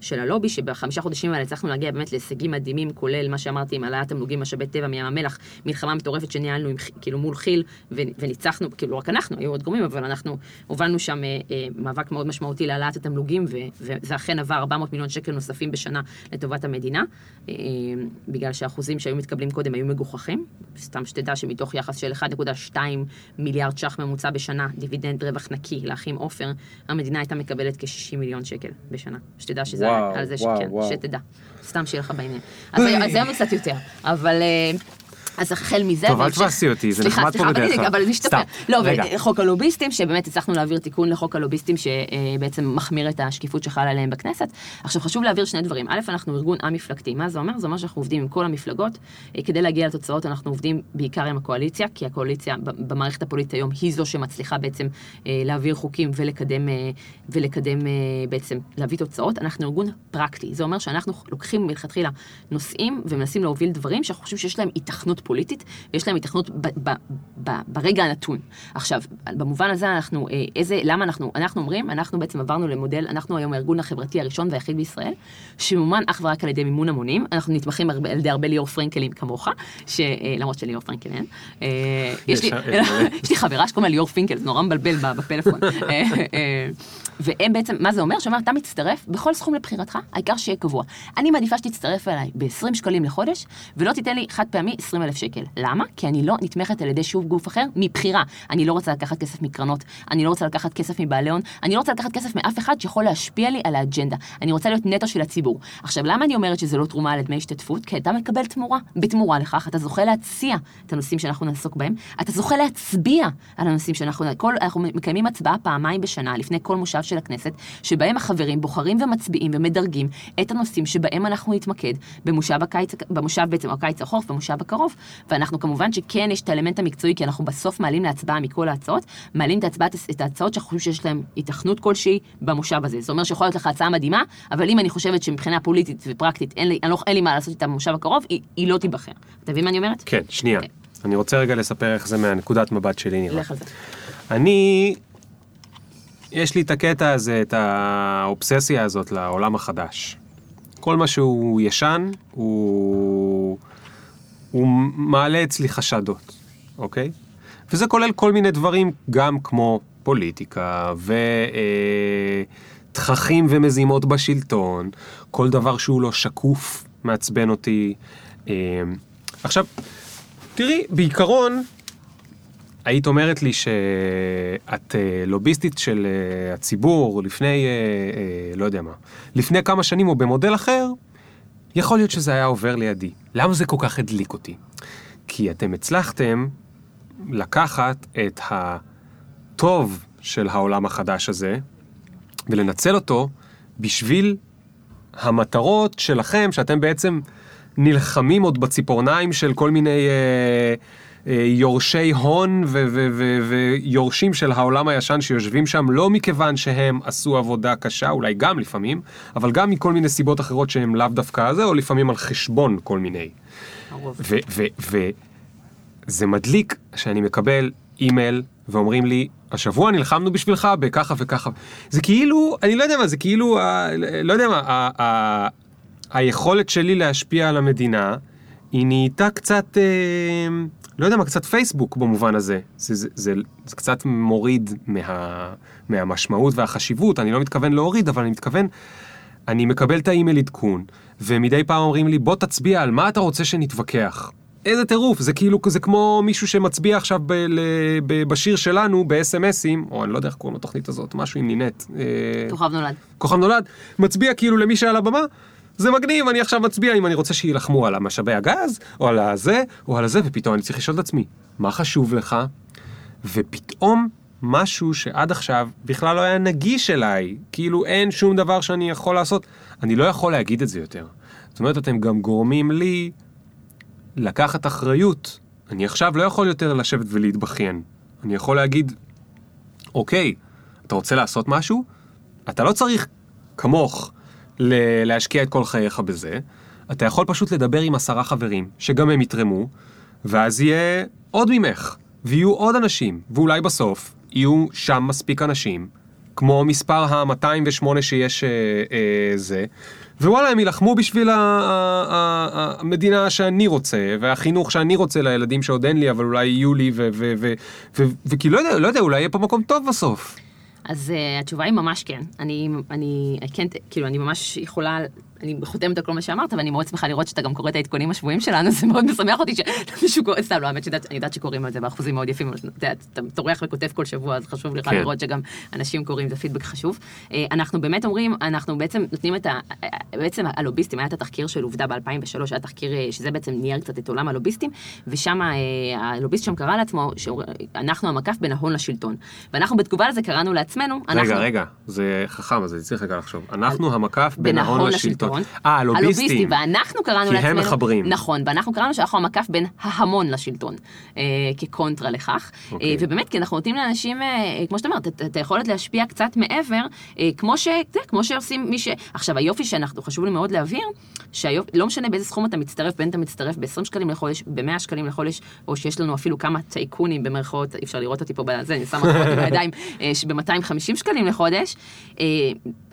של הלובי, שבחמישה חודשים האלה הצלחנו להגיע באמת להישגים מדהימים, כולל מה שאמרתי עם העלאת תמלוגים משאבי טבע מים המלח, מלחמה מטורפת שניהלנו עם, כאילו מול כי"ל, ו- וניצחנו, כאילו רק אנחנו, היו עוד גורמים, אבל אנחנו הובלנו שם אה, אה, מאבק מאוד משמעותי להעלאת התמלוגים, וזה אכן עבר 400 מיליון שקל נוספים בשנה לטובת המדינה, אה, בגלל שהאחוזים שהיו מתקבלים קודם היו מגוחכים. סתם שתדע שמתוך יחס של 1.2 מיליארד ש"ח ממוצע בשנה, דיבידנד רווח נקי לאחים עופר, המדינה הייתה מקבלת כ-60 מיליון שקל בשנה. שתדע שזה וואו, על זה וואו, שכן, וואו. שתדע. סתם שיהיה לך בעניין. אז אז היום קצת יותר, אבל... אה, אז החל מזה... טוב, אל תבאסי אותי, זה נחמד פה בדרך כלל. אבל. סתם, לא. וחוק הלוביסטים, שבאמת הצלחנו להעביר תיקון לחוק הלוביסטים שבעצם מחמיר את השקיפות שחלה עליהם בכנסת. עכשיו, חשוב להעביר שני דברים. א', אנחנו ארגון א-מפלגתי. מה זה אומר? זה אומר שאנחנו עובדים עם כל המפלגות. אה, כדי להגיע לתוצאות, אנחנו עובדים בעיקר עם הקואליציה, כי הקואליציה במערכת הפוליטית היום היא זו שמצליחה בעצם אה, להעביר חוקים ולקדם, אה, ולקדם אה, בעצם, להביא תוצאות. אנחנו ארגון פרקטי. זה אומר שאנחנו לוקחים מלכתחילה נושאים ומנסים להוביל דברים שאנחנו חושבים שיש להם היתכנות פוליטית, ויש להם היתכנות ב- ב- ב- ברגע הנתון. עכשיו, במובן הזה אנחנו, אה, איזה, למה אנחנו, אנחנו אומרים, אנחנו בעצם עברנו למודל, אנחנו היום הארגון החברתי הראשון והיחיד בישראל, שמומן אך ורק על ידי מימון המונים, אנחנו נתמכים הרבה- על ידי הרבה ליאור פרנקלים כמוך, ש- אה, למרות שליאור פרנקל אין. אה, יש לי- חברה שקוראים לה ליאור פינקל, זה נורא מבלבל בפלאפון. והם בעצם, מה זה אומר? שאומר, אתה מצטרף בכל סכום לבחירתך, העיקר שיהיה קבוע. אני מעדיפה שתצטרף אליי ב-20 שקלים לחודש, ולא תיתן לי חד פעמי 20 אלף שקל. למה? כי אני לא נתמכת על ידי שוב גוף אחר מבחירה. אני לא רוצה לקחת כסף מקרנות, אני לא רוצה לקחת כסף מבעלי הון, אני לא רוצה לקחת כסף מאף אחד שיכול להשפיע לי על האג'נדה. אני רוצה להיות נטו של הציבור. עכשיו, למה אני אומרת שזה לא תרומה לדמי השתתפות? כי אתה מקבל תמורה. בתמורה לכך, אתה זוכה להציע את הנושאים שאנחנו נעסוק בהם, אתה זוכה להצביע על הנושאים שאנחנו... כל, אנחנו מקיימים הצבעה פעמיים בשנה, לפני כל מושב של הכנסת, שבהם החברים בוחרים ומצביעים ומדרגים את הנושאים שבהם אנחנו נתמקד במושב הקיץ, במושב בעצם הקיץ החורף, במושב הקרוב, ואנחנו כמובן שכן יש את האלמנט המקצועי, כי אנחנו בסוף מעלים להצבעה מכל ההצעות, מעלים את, ההצבעה, את ההצעות שאנחנו חושבים שיש להן היתכנות כלשהי במושב הזה. זאת אומרת שיכולה להיות לך הצעה מדהימה, אבל אם אני חושבת שמבחינה פוליטית ופרקטית אין לי, לא, אין לי מה לעשות איתה במושב הקרוב, היא, היא לא תיבחר. אתה מבין מה אני אומרת? כן, שנייה. כן. אני רוצה רגע לספר איך זה מהנקודת מבט שלי נראה. לך על זה. אני, יש לי את הקטע הזה, את האובססיה הזאת לעולם החדש. כל מה שהוא ישן, הוא, הוא מעלה אצלי חשדות, אוקיי? וזה כולל כל מיני דברים, גם כמו פוליטיקה ותככים ומזימות בשלטון, כל דבר שהוא לא שקוף מעצבן אותי. אה, עכשיו, תראי, בעיקרון, היית אומרת לי שאת אה, לוביסטית של אה, הציבור לפני, אה, לא יודע מה, לפני כמה שנים או במודל אחר, יכול להיות שזה היה עובר לידי. למה זה כל כך הדליק אותי? כי אתם הצלחתם לקחת את הטוב של העולם החדש הזה ולנצל אותו בשביל המטרות שלכם, שאתם בעצם נלחמים עוד בציפורניים של כל מיני אה, יורשי הון ויורשים של העולם הישן שיושבים שם, לא מכיוון שהם עשו עבודה קשה, אולי גם לפעמים, אבל גם מכל מיני סיבות אחרות שהם לאו דווקא זה, או לפעמים על חשבון כל מיני. וזה מדליק שאני מקבל אימייל ואומרים לי, השבוע נלחמנו בשבילך בככה וככה. זה כאילו, אני לא יודע מה, זה כאילו, ה- לא יודע מה, היכולת שלי להשפיע על המדינה, היא נהייתה קצת, אה, לא יודע מה, קצת פייסבוק במובן הזה. זה, זה, זה, זה קצת מוריד מה, מהמשמעות והחשיבות, אני לא מתכוון להוריד, אבל אני מתכוון, אני מקבל את האימייל עדכון, ומדי פעם אומרים לי, בוא תצביע על מה אתה רוצה שנתווכח. איזה טירוף, זה כאילו, זה כמו מישהו שמצביע עכשיו ב, ל, ב, בשיר שלנו, ב-SMSים, או אני לא יודע איך קוראים לתוכנית הזאת, משהו עם נינט. אה, כוכב נולד. כוכב נולד, מצביע כאילו למי שעל הבמה, זה מגניב, אני עכשיו מצביע אם אני רוצה שיילחמו על המשאבי הגז, או על הזה, או על הזה, ופתאום אני צריך לשאול את עצמי, מה חשוב לך? ופתאום משהו שעד עכשיו בכלל לא היה נגיש אליי, כאילו אין שום דבר שאני יכול לעשות, אני לא יכול להגיד את זה יותר. זאת אומרת, אתם גם גורמים לי לקחת אחריות. אני עכשיו לא יכול יותר לשבת ולהתבכיין. אני יכול להגיד, אוקיי, אתה רוצה לעשות משהו? אתה לא צריך, כמוך, ל- להשקיע את כל חייך בזה. אתה יכול פשוט לדבר עם עשרה חברים, שגם הם יתרמו, ואז יהיה עוד ממך, ויהיו עוד אנשים, ואולי בסוף יהיו שם מספיק אנשים, כמו מספר ה-208 שיש אה, אה, זה, ווואלה, הם יילחמו בשביל המדינה שאני רוצה, והחינוך שאני רוצה לילדים שעוד אין לי, אבל אולי יהיו לי, וכי לא יודע, לא יודע, אולי יהיה פה מקום טוב בסוף. אז uh, התשובה היא ממש כן. אני, אני, כן, כאילו, אני ממש יכולה, אני חותמת על כל מה שאמרת, ואני מאוד שמחה לראות שאתה גם קורא את העדכונים השבועיים שלנו, זה מאוד משמח אותי שמישהו קורא, סתם, לא, האמת שיודעת- אני יודעת שקוראים על זה באחוזים מאוד יפים, אתה טורח וכותב כל שבוע, אז חשוב לך כן. לראות שגם אנשים קוראים, זה פידבק חשוב. אה, אנחנו באמת אומרים, אנחנו בעצם נותנים את ה... בעצם הלוביסטים, היה את התחקיר של עובדה ב-2003, היה תחקיר אה, שזה בעצם נייר קצת את עולם הלוביסטים, ושם אה, הלוביסט שם קרא לעצמו, שאנחנו המקף בין ההון לשלטון. ואנחנו בתגובה לזה קראנו לעצמנו, אנחנו... רגע, רגע, זה חכם, אז אני צריך רגע לחשוב. אנחנו המקף בין ההון לשלטון. אה, הלוביסטים. ואנחנו קראנו כי הם לעצמנו... מחברים. נכון, ואנחנו קראנו שאנחנו המקף בין ההמון לשלטון, אה, כקונטרה לכך. אוקיי. אה, ובאמת, כי אנחנו נותנים לאנשים, אה, כמו שאת אומרת, את- היכולת להשפיע קצת מעבר, אה, כמו, ש, יודע, כמו שעושים מי ש... עכשיו, היופי שאנחנו, חשוב לי מאוד להבהיר, שהיופי, לא משנה באיזה סכום אתה מצטרף, בין אתה מצטרף ב-20 שקלים לחודש, ב-100 שקלים לחודש, או שיש לנו אפילו כמה טייקונים במרכאות, אי אפשר לראות אותי פה בזה, אני שמה אותי עם הידיים, ב-250 שקלים לחודש, אה,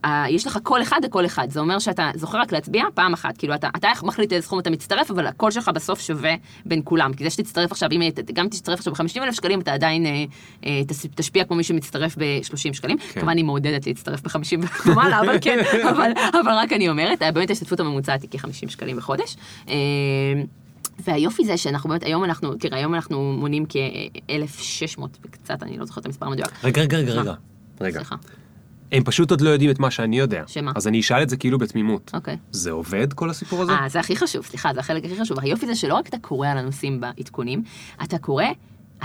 אה, יש לך קול אחד לכל אחד. זה אומר שאתה זוכר רק להצביע פעם אחת. כאילו, אתה, אתה מחליט לאיזה סכום אתה מצטרף, אבל הקול שלך בסוף שווה בין כולם. כי זה שתצטרף עכשיו, אם גם תצטרף עכשיו ב-50 אלף שקלים, אתה עדיין אה, אה, תשפיע כמו מי שמצטרף ב-30 שקלים. כן. כמובן, אני מעודדת להצטרף ב-50 ומעלה, אבל כן, אבל, אבל רק אני אומרת, אה, באמת ההשתתפות הממוצעת היא כ-50 שקלים בחודש. אה, והיופי זה שאנחנו באמת, היום אנחנו, תראה, היום אנחנו מונים כ-1,600 וקצת, אני לא זוכרת את המספר המדויק. רגע, רגע, רגע? רגע. רגע. סליחה. הם פשוט עוד לא יודעים את מה שאני יודע. שמה? אז אני אשאל את זה כאילו בתמימות. אוקיי. זה עובד כל הסיפור הזה? אה, זה הכי חשוב, סליחה, זה החלק הכי חשוב. היופי זה שלא רק אתה קורא על הנושאים בעדכונים, אתה קורא,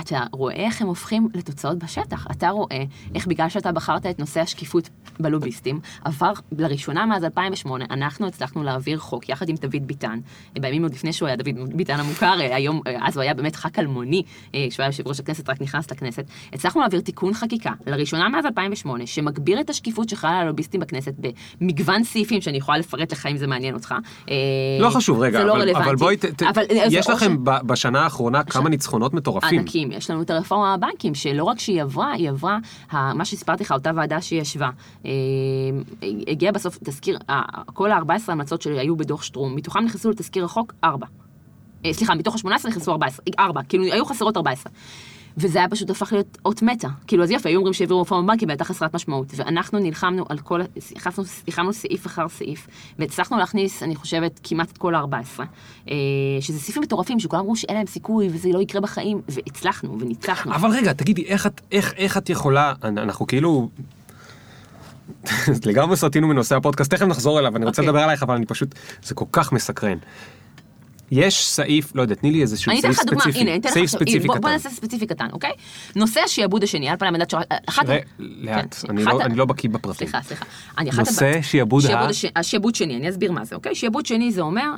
אתה רואה איך הם הופכים לתוצאות בשטח. אתה רואה איך בגלל שאתה בחרת את נושא השקיפות בלוביסטים, עבר לראשונה מאז 2008, אנחנו הצלחנו להעביר חוק יחד עם דוד ביטן, בימים עוד לפני שהוא היה דוד ביטן המוכר, אה, היום, אה, אז הוא היה באמת ח"כ אלמוני, אה, כשהוא היה יושב ראש הכנסת, רק נכנס לכנסת. הצלחנו להעביר תיקון חקיקה, לראשונה מאז 2008, שמגביר את השקיפות שחלה על הלוביסטים בכנסת במגוון סעיפים שאני יכולה לפרט לך אם זה מעניין אותך. אה, לא חשוב, רגע, זה לא אבל. אבל בואי, ת, ת, אבל, אה, יש לכם ב, בשנה האחרונה כמה ניצחונות מטורפים. ענקים. יש לנו את הרפורמה בבנקים, שלא רק שהיא עברה, היא עברה, מה שסיפרתי לך, אותה ועדה שהיא ישבה. אה, הגיע בסוף תזכיר, כל ה-14 המלצות שלי היו בדוח שטרום, מתוכם נכנסו לתזכיר החוק 4. אה, סליחה, מתוך ה-18 נכנסו 14, 4, כאילו היו חסרות 14. וזה היה פשוט הפך להיות אות מתה. כאילו, אז יפה, היו אומרים שהעבירו רפורמה בבנקים והייתה חסרת משמעות. ואנחנו נלחמנו על כל, נלחמנו, נלחמנו סעיף אחר סעיף, והצלחנו להכניס, אני חושבת, כמעט את כל ה-14. אה, שזה סעיפים מטורפים, שכולם אמרו שאין להם סיכוי וזה לא יקרה בחיים, והצלחנו וניצחנו. אבל רגע, תגידי, איך את, איך, איך את יכולה, אנחנו כאילו... לגמרי סרטינו מנושא הפודקאסט, תכף נחזור אליו, אני רוצה אוקיי. לדבר עלייך, אבל אני פשוט, זה כל כך מסקרן. יש סעיף, לא יודע, תני לי איזשהו אני אתן סעיף לך דוגמה, ספציפי, הנה, אני אתן לך סעיף ספציפי בוא, בוא קטן. נעשה ספציפי קטן, אוקיי? נושא השעבוד השני, על פניו שרת, אחת... ר- לאט, כן, אני לא- אני לא בקיא בפרטים. סליחה, סליחה. נושא שיעבוד ה- הש- השעבוד שני, אני אסביר מה זה, אוקיי? שעבוד שני זה אומר, אה,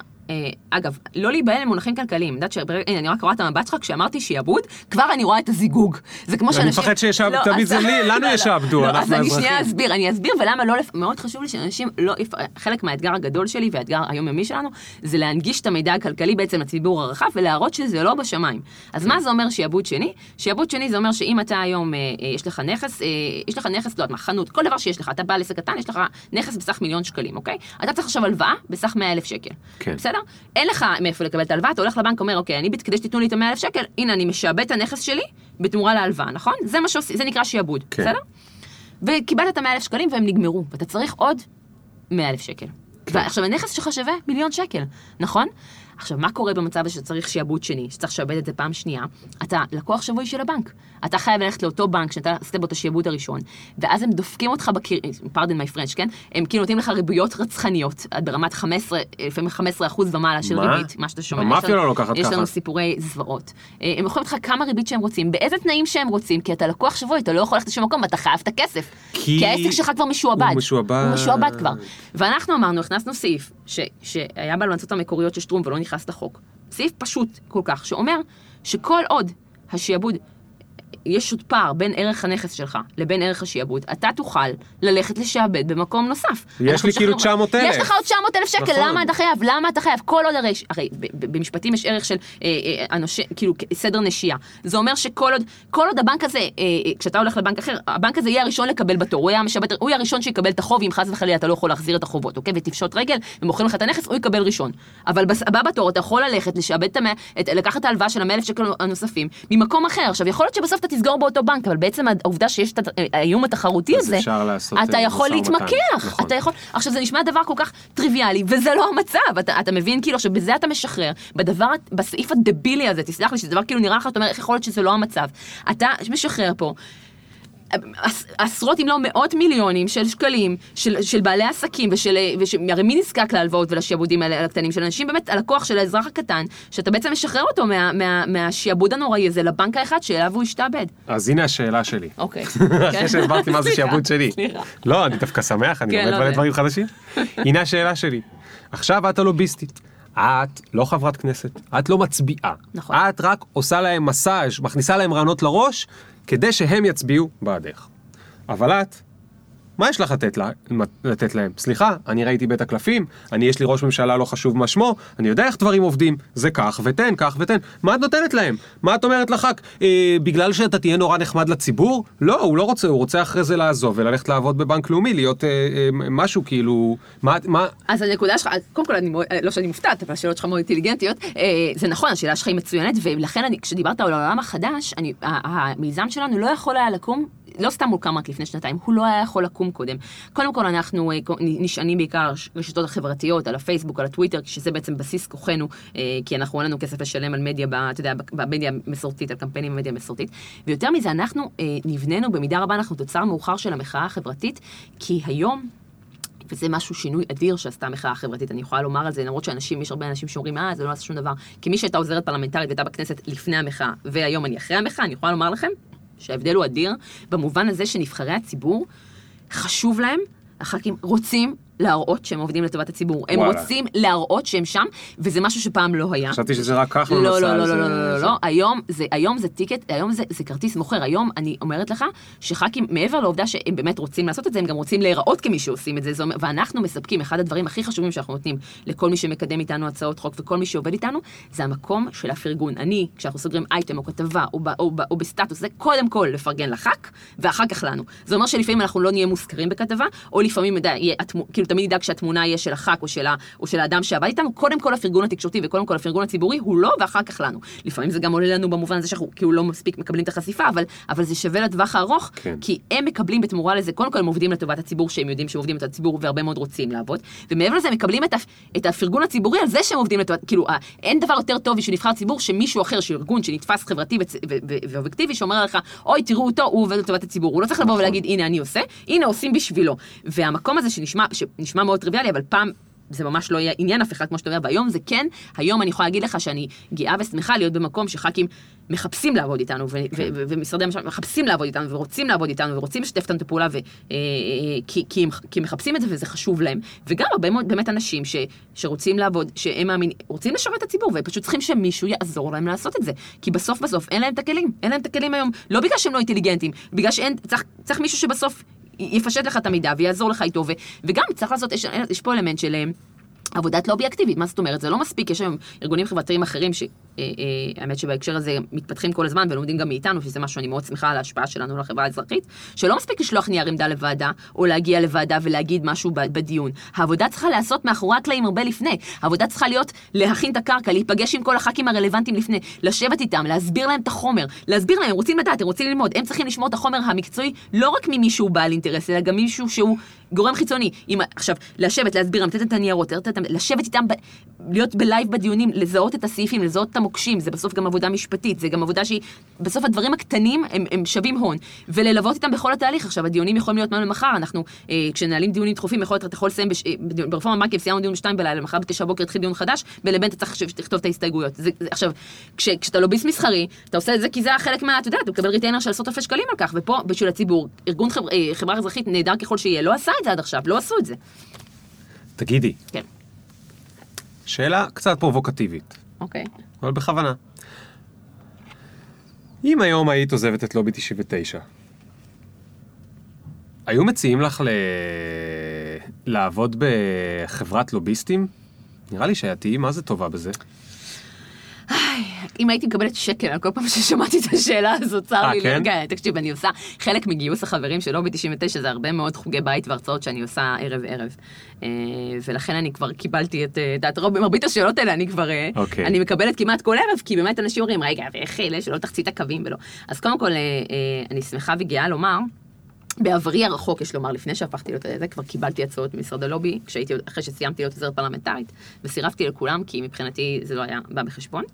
אגב, לא להיבהל למונחים כלכליים. אני יודעת שברגע, הנה, אני רק רואה את המבט שלך, כשאמרתי שעבוד, כבר אני רואה את הזיגוג. זה כמו שאנשים... מפחד שישב- לא, תמיד זה לי- לנו לא, לא. ישעבדו, לא, אנחנו אז אני האזרחים. שנייה אסביר, אני אסביר, ולמה לא... מאוד חשוב לי שאנשים לא... חלק מהאתגר הגדול שלי והאתגר היומיומי שלנו, זה להנגיש את המידע הכלכלי בעצם לציבור הרחב ולהראות שזה לא בשמיים. אז מה זה אומר שעבוד שני? שעבוד שני זה אומר שאם אתה היום, אה, אה, יש לך נכס, אה, יש לך נכס, לא יודעת מה, חנות, כל דבר שיש לך, אתה בעל עסק קטן, יש לך נכס בסך מיליון שקלים, אוקיי? אתה צריך עכשיו הלוואה בסך 100 אלף שקל. כן. בסדר? אין לך מאיפה לקבל את ההלוואה, אתה הולך לבנק, אומר, אוקיי, אני, כדי שתיתנו לי את ה-100 אלף שקל, הנה, אני משעבד את הנכס שלי בתמורה להלוואה, נכון? זה מה שעושים, זה נקרא שעבוד, כן. בסדר? וקיבלת את ה-100 אלף שקלים והם נגמרו, ואתה צריך עוד 100 אלף שקל. כן. ועכשיו, הנכס שלך שווה מיליון שקל, נכון? עכשיו, מה קורה במצב שצריך שעבוד שני, שצריך לשעבד את זה פעם שנייה? אתה לקוח שבוי של הבנק. אתה חייב ללכת לאותו בנק שאתה עשית בו את השעבוד הראשון, ואז הם דופקים אותך בקיר... פרדן מי פרנץ', כן? הם כאילו נותנים לך ריביות רצחניות, ברמת 15, לפעמים 15 אחוז ומעלה של מה? ריבית, מה שאתה שומע. המאפיה יש לא לוקחת יש ככה. לנו סיפורי זוועות. אה, הם יכולים לך כמה ריבית שהם רוצים, באיזה תנאים שהם רוצים, כי אתה לקוח שבוי, אתה לא יכול ללכת לשום מקום, ואתה חייב את הכסף. כי כי העסק שלך כבר משועבד. הוא משועבד. הוא משועבד כבר. ואנחנו אמרנו, הכנסנו סעיף ש, שהיה בהלמצות המקוריות של שטרום ולא נכנס לחוק. סעיף פשוט כל כך, שאומר שכל עוד השעבוד, יש עוד פער בין ערך הנכס שלך לבין ערך השעבוד, אתה תוכל ללכת לשעבד במקום נוסף. לי אנחנו כאילו משחררים- 900,000. יש לך עוד 900 אלף שקל, נכון. למה אתה חייב? למה אתה חייב? כל עוד הרי, הרי במשפטים יש ערך של אה, אה, הנושה, כאילו סדר נשייה. זה אומר שכל עוד, כל עוד הבנק הזה, אה, אה, כשאתה הולך לבנק אחר, הבנק הזה יהיה הראשון לקבל בתור, הוא יהיה המשבט, הוא יהיה הראשון שיקבל את החוב, אם חס וחלילה אתה לא יכול להחזיר את החובות, אוקיי? ותפשוט רגל, ומוכרים לך את הנכס, הוא יקבל ראשון. אבל הבא בתור, אתה יכול ללכת, לשעבד את המאה, את- לקחת את ההלוואה של המאה אלף שקל הנוספים, ממקום אחר. עכשיו, יכול להיות שבסוף אתה תסגור באותו בנק, אבל בעצם העובדה שיש את האיום התחרותי הזה, לעשות, אתה אה, יכול. להתמקח, נכון. אתה יכול, עכשיו זה נשמע דבר כל כך טריוויאלי, וזה לא המצב, אתה, אתה מבין כאילו, עכשיו בזה אתה משחרר, בדבר, בסעיף הדבילי הזה, תסלח לי, שזה דבר כאילו נראה לך, אתה אומר, איך יכול להיות שזה לא המצב, אתה משחרר פה. עש- עשרות אם לא מאות מיליונים של שקלים של, של בעלי עסקים ושל, וש, הרי מי נזקק להלוואות ולשעבודים האלה הקטנים של אנשים באמת הלקוח של האזרח הקטן שאתה בעצם משחרר אותו מה, מה, מהשעבוד הנוראי הזה לבנק האחד שאליו הוא השתעבד. אז הנה השאלה שלי. אוקיי. אחרי שהסברתי מה זה שעבוד שלי. לא, אני דווקא שמח, אני כן, לומד לא, מלא דברים חדשים. הנה השאלה שלי. עכשיו את הלוביסטית. את לא חברת כנסת, את לא מצביעה. נכון. את רק עושה להם מסאז', מכניסה להם רעיונות לראש, כדי שהם יצביעו בעדך. אבל את, מה יש לך לתת, לה, לתת להם? סליחה, אני ראיתי בית הקלפים, אני יש לי ראש ממשלה לא חשוב מה שמו, אני יודע איך דברים עובדים, זה כך ותן, כך ותן. מה את נותנת להם? מה את אומרת לח"כ? אה, בגלל שאתה תהיה נורא נחמד לציבור? לא, הוא לא רוצה, הוא רוצה אחרי זה לעזוב וללכת לעבוד בבנק לאומי, להיות אה, אה, משהו כאילו... מה, מה, אז הנקודה שלך, קודם כל, אני, מאוד- לא שאני מופתעת, אבל השאלות שלך מאוד אינטליגנטיות. אה, זה נכון, השאלה שלך היא מצוינת, ולכן אני, כשדיברת על העולם החדש, אני, המיזם שלנו לא יכול היה לקום לא סתם הוא קם רק לפני שנתיים, הוא לא היה יכול לקום קודם. קודם כל אנחנו אה, נשענים בעיקר על הרשתות החברתיות, על הפייסבוק, על הטוויטר, שזה בעצם בסיס כוחנו, אה, כי אנחנו, אין לנו כסף לשלם על מדיה, אתה יודע, במדיה המסורתית, על קמפיינים במדיה המסורתית. ויותר מזה, אנחנו נבננו, במידה רבה אנחנו תוצר מאוחר של המחאה החברתית, כי היום... וזה משהו, שינוי אדיר שעשתה המחאה החברתית, אני יכולה לומר על זה, למרות שאנשים, יש הרבה אנשים שאומרים, אה, זה לא עשה שום דבר. כמי שהייתה עוזרת פרלמנטרית והייתה בכנסת לפני המחאה, והיום אני אחרי המחאה, אני יכולה לומר לכם שההבדל הוא אדיר, במובן הזה שנבחרי הציבור, חשוב להם, הח"כים רוצים להראות שהם עובדים לטובת הציבור. הם רוצים להראות שהם שם, וזה משהו שפעם לא היה. חשבתי שזה רק ככה לא, לא לא לא, לא, לא, לא, זה... לא, לא, לא, היום זה, היום זה טיקט, היום זה, זה כרטיס מוכר. היום אני אומרת לך שח"כים, מעבר לעובדה שהם באמת רוצים לעשות את זה, הם גם רוצים להיראות כמי שעושים את זה. זו, ואנחנו מספקים, אחד הדברים הכי חשובים שאנחנו נותנים לכל מי שמקדם איתנו הצעות חוק וכל מי שעובד איתנו, זה המקום של הפרגון. אני, כשאנחנו סוגרים אייטם או כתבה או, ב, או, ב, או בסטטוס, זה קודם כל לפרגן לח"כ, ואחר כך לנו. זה אומר שלפעמים אנחנו לא נהיה מוזכרים בכתבה, או לפעמים, די, יהיה, כאילו, תמיד נדאג שהתמונה יהיה של הח"כ או של, ה, או של האדם שעבד איתנו, קודם כל הפרגון התקשורתי וקודם כל הפרגון הציבורי הוא לא, ואחר כך לנו. לפעמים זה גם עולה לנו במובן הזה שאנחנו כאילו לא מספיק מקבלים את החשיפה, אבל, אבל זה שווה לטווח הארוך, כן. כי הם מקבלים בתמורה לזה, קודם כל הם עובדים לטובת הציבור, שהם יודעים שהם עובדים לטובת הציבור והרבה מאוד רוצים לעבוד, ומעבר לזה הם מקבלים את, את הפרגון הציבורי על זה שהם עובדים לטובת, כאילו, אין דבר יותר טוב בשביל נבחר ציבור שמישהו אחר, שארגון שנתפס חברתי ואובייקטיבי, שאומר לך, אוי, תראו אותו, הוא עובד לטובת הציבור. הוא לא צריך לבוא. ולהגיד, הנה אני עושה, הנה עושים בשבילו. והמקום הזה שנשמע, שנשמע מאוד טריוויאלי, אבל פעם זה ממש לא יהיה עניין אף אחד, כמו שאתה אומר, והיום זה כן, היום אני יכולה להגיד לך שאני גאה ושמחה להיות במקום שח"כים מחפשים לעבוד איתנו, ו- כן. ו- ומשרדי הממשלה מחפשים לעבוד איתנו, ורוצים לעבוד איתנו, ורוצים לשתף איתנו את הפעולה, ו- אה, כי, כי, הם, כי הם מחפשים את זה וזה חשוב להם. וגם הרבה מאוד באמת אנשים ש- שרוצים לעבוד, שהם מאמינים, רוצים לשרת את הציבור, ופשוט צריכים שמישהו יעזור להם לעשות את זה. כי בסוף בסוף אין להם את הכלים, אין להם את הכלים היום, לא בגלל שהם לא אינטליגנטים, בגלל שאין, צריך, צריך מישהו שבסוף יפשט לך את המידע ויעזור לך איתו, וגם צריך לעשות, יש, פה אלמנט של... עבודת לובי אקטיבית, מה זאת אומרת? זה לא מספיק, יש היום ארגונים חברתיים אחרים ש... אה, אה, שבהקשר הזה מתפתחים כל הזמן ולומדים גם מאיתנו, שזה משהו שאני מאוד שמחה על ההשפעה שלנו לחברה האזרחית, שלא מספיק לשלוח נייר עמדה לוועדה, או להגיע לוועדה ולהגיד משהו בדיון. העבודה צריכה להיעשות מאחורי הקלעים הרבה לפני. העבודה צריכה להיות להכין את הקרקע, להיפגש עם כל הח"כים הרלוונטיים לפני, לשבת איתם, להסביר להם את החומר, להסביר להם, הם רוצים לדעת, הם רוצים ללמוד, הם צריכים לשמור את החומר המקצועי לא רק ממישהו בעל אינטרס, אלא גם מישהו שהוא גורם חיצוני. אם, עכשיו, לשבת, להסביר להם, לתת את הניירות, לשבת איתם, להיות ב live בדיונים, לזהות את הסעיפים, לזהות את המוקשים, זה בסוף גם עבודה משפטית, זה גם עבודה שהיא, בסוף הדברים הקטנים הם, הם שווים הון, וללוות איתם בכל התהליך. עכשיו, הדיונים יכולים להיות מהיום למחר, אנחנו, אה, כשמנהלים דיונים דחופים, יכול להיות, אתה יכול לסיים, בש, אה, ברפורמה מקיף, סיימנו דיון בשתיים בלילה, למחר בתשע בוקר התחיל דיון חדש, ולבין אתה צריך לכתוב את ההסתייגויות. זה, זה, עכשיו, כש, כשאתה לוביסט מסחרי, אתה עושה את זה כי זה החלק מה, אתה יודע, אתה מקבל ריטיינר של עשרות אלפי שקלים על כך, ופה, בשביל הציבור, ארגון חבר, אה, חברה אזרחית נהדר ככל שיהיה, לא עשה את זה עד עכשיו, לא עשו את זה. תגידי. כן. שאלה קצת פרובוקטיבית. אוקיי. אבל בכוונה. אם היום היית עוזבת את לובי 99, היו מציעים לך ל... לעבוד בחברת לוביסטים? נראה לי שאת תהיי מה זה טובה בזה. אם הייתי מקבלת שקל על כל פעם ששמעתי את השאלה הזאת, צר אה, לי כן? לרגע, תקשיב, אני עושה חלק מגיוס החברים של לובי 99, זה הרבה מאוד חוגי בית והרצאות שאני עושה ערב-ערב. אה, ולכן אני כבר קיבלתי את, אה, את רוב, מרבית השאלות האלה אני כבר, okay. אוקיי. אני מקבלת כמעט כל ערב, כי באמת אנשים אומרים, רגע, ואיך אלה שלא תחצי את הקווים ולא. אז קודם כל, אני שמחה וגאה לומר, בעברי הרחוק, יש לומר, לפני שהפכתי להיות זה, כבר קיבלתי הצעות ממשרד הלובי, כשהייתי, אחרי שסיימתי להיות עוזרת פרלמנטרית, וסירבתי לכולם, כי מבחינתי זה לא היה בא בחשבון.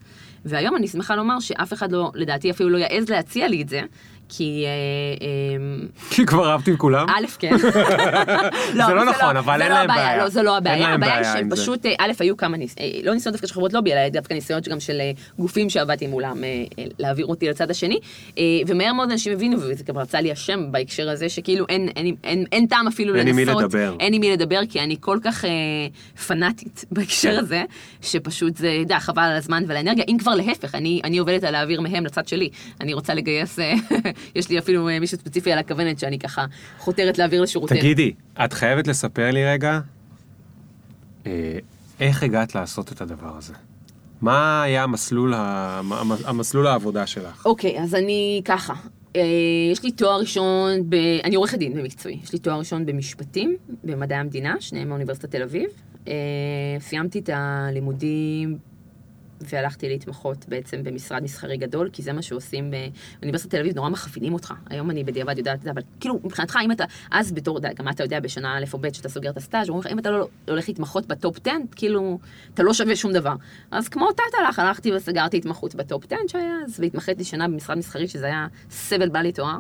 והיום אני שמחה לומר שאף אחד לא, לדעתי אפילו לא יעז להציע לי את זה, כי... אה, אמ, כי כבר אהבתי עם כולם? א', כן. לא, זה לא נכון, אבל אין לא להם בעיה. לא, זה לא הבעיה. הבעיה היא שפשוט, אה, א', היו כמה ניסיונות, אה, לא ניסיונות דווקא של חברות לובי, אלא דווקא ניסיונות גם של גופים שעבדתי מולם להעביר אותי לצד השני. ומהר מאוד אנשים הבינו, וזה גם רצה לי השם בהקשר הזה, שכאילו אין טעם אפילו לנסות. אין עם מי לדבר. אין עם מי לדבר, כי אני כל כך פנאטית בהקשר כן. הזה, שפשוט זה, יודע, חבל על הזמן ועל האנרגיה. אם כבר להפך, אני עובדת על להעביר מהם לצד שלי. אני רוצה לגייס יש לי אפילו אה, מישהו ספציפי על הכוונת שאני ככה חותרת להעביר לשירותים. תגידי, את חייבת לספר לי רגע, אה, איך הגעת לעשות את הדבר הזה? מה היה המסלול, המסלול העבודה שלך? אוקיי, okay, אז אני ככה. אה, יש לי תואר ראשון, ב... אני עורכת דין במקצועי. יש לי תואר ראשון במשפטים, במדעי המדינה, שניהם מאוניברסיטת תל אביב. סיימתי את הלימודים והלכתי להתמחות בעצם במשרד מסחרי גדול, כי זה מה שעושים באוניברסיטת תל אביב, נורא מכווינים אותך. היום אני בדיעבד יודעת את זה, אבל כאילו, מבחינתך, אם אתה, אז בתור, גם אתה יודע, בשנה א' או ב', שאתה סוגר את הסטאז', אומרים לך, אם אתה לא הולך להתמחות ב top 10, כאילו, אתה לא שווה שום דבר. אז כמו אותה הלך, הלכתי וסגרתי התמחות ב top 10 שהיה אז, והתמחיתי שנה במשרד מסחרי, שזה היה סבל בל יתואר.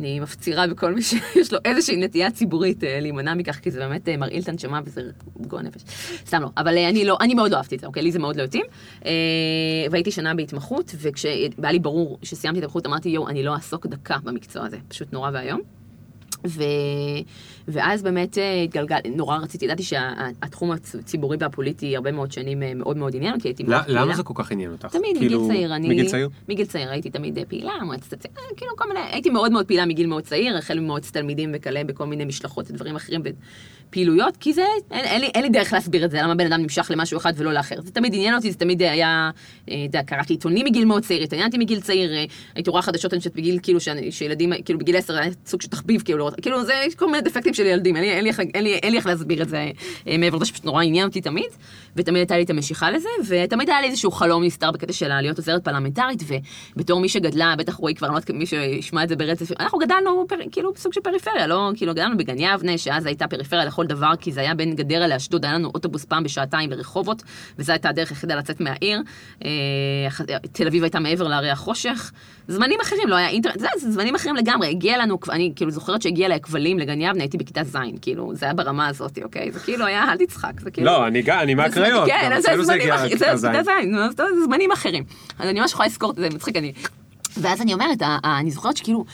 אני מפצירה בכל מי שיש לו איזושהי נטייה ציבורית אה, להימנע מכך, כי זה באמת אה, מרעיל את הנשמה וזה גועל נפש. סתם לא, אבל אה, אני לא, אני מאוד לא אהבתי את זה, אוקיי? לי זה מאוד לא התאים. והייתי שנה בהתמחות, וכשהיה לי ברור שסיימתי את ההתמחות, אמרתי, יואו, אני לא אעסוק דקה במקצוע הזה, פשוט נורא ואיום. ו... ואז באמת אה, התגלגל, נורא רציתי, ידעתי שהתחום הציבורי והפוליטי הרבה מאוד שנים אה, מאוד מאוד עניין, כי הייתי מאוד פעילה. למה זה כל כך עניין אותך? תמיד, כאילו, מגיל צעיר. אני, מגיל צעיר? מגיל צעיר הייתי תמיד אה, פעילה, מועצת הצעיר, כאילו כל מיני, הייתי מאוד מאוד פעילה מגיל מאוד צעיר, החל ממועצת תלמידים וכאלה בכל מיני משלחות ודברים אחרים. פעילויות, כי זה, אין, אין, לי, אין לי דרך להסביר את זה, למה בן אדם נמשך למשהו אחד ולא לאחר. זה תמיד עניין אותי, זה תמיד היה, יודע, קראתי עיתונים מגיל מאוד צעיר, התעניינתי מגיל צעיר, הייתי רואה חדשות אני חושבת בגיל, כאילו, שילדים, כאילו בגיל עשר היה סוג של תחביב, כאילו, כאילו זה כל מיני דפקטים של ילדים, אין לי, אין לי, אין לי, אין לי איך להסביר את זה מעבר לזה שפשוט נורא עניין אותי תמיד, ותמיד הייתה לי את המשיכה לזה, ותמיד היה לי איזשהו חלום נסתר בקטע של להיות עוזרת פרלמנטרית, ובתור מי שגדלה, בטח רועי כבר, לא מי שישמע את זה ברצף, אנחנו גדלנו כאילו סוג של פריפריה, לא, כאילו גדלנו בגן יבנה, שאז הייתה פריפריה דבר, כי זה היה בין גדרה לאשדוד, היה לנו אוטובוס פעם בשעתיים ברחובות, וזו הייתה הדרך היחידה לצאת מהעיר. אה, תל אביב הייתה מעבר להרי החושך. זמנים אחרים, לא היה אינטרנט, זה, זה זמנים אחרים לגמרי. הגיע לנו, אני כאילו זוכרת שהגיע אליי כבלים לגן יבנה, הייתי בכיתה ז', כאילו, זה היה ברמה הזאת, אוקיי? זה כאילו היה, אל תצחק, זה כאילו... לא, אני, אני מהקריות, כן, זה זמנים אחרים, זה זמנים אחרים. אז אני ממש יכולה לזכור, זה מצחיק, אני... ואז אני אומרת, אני זוכרת שכאילו,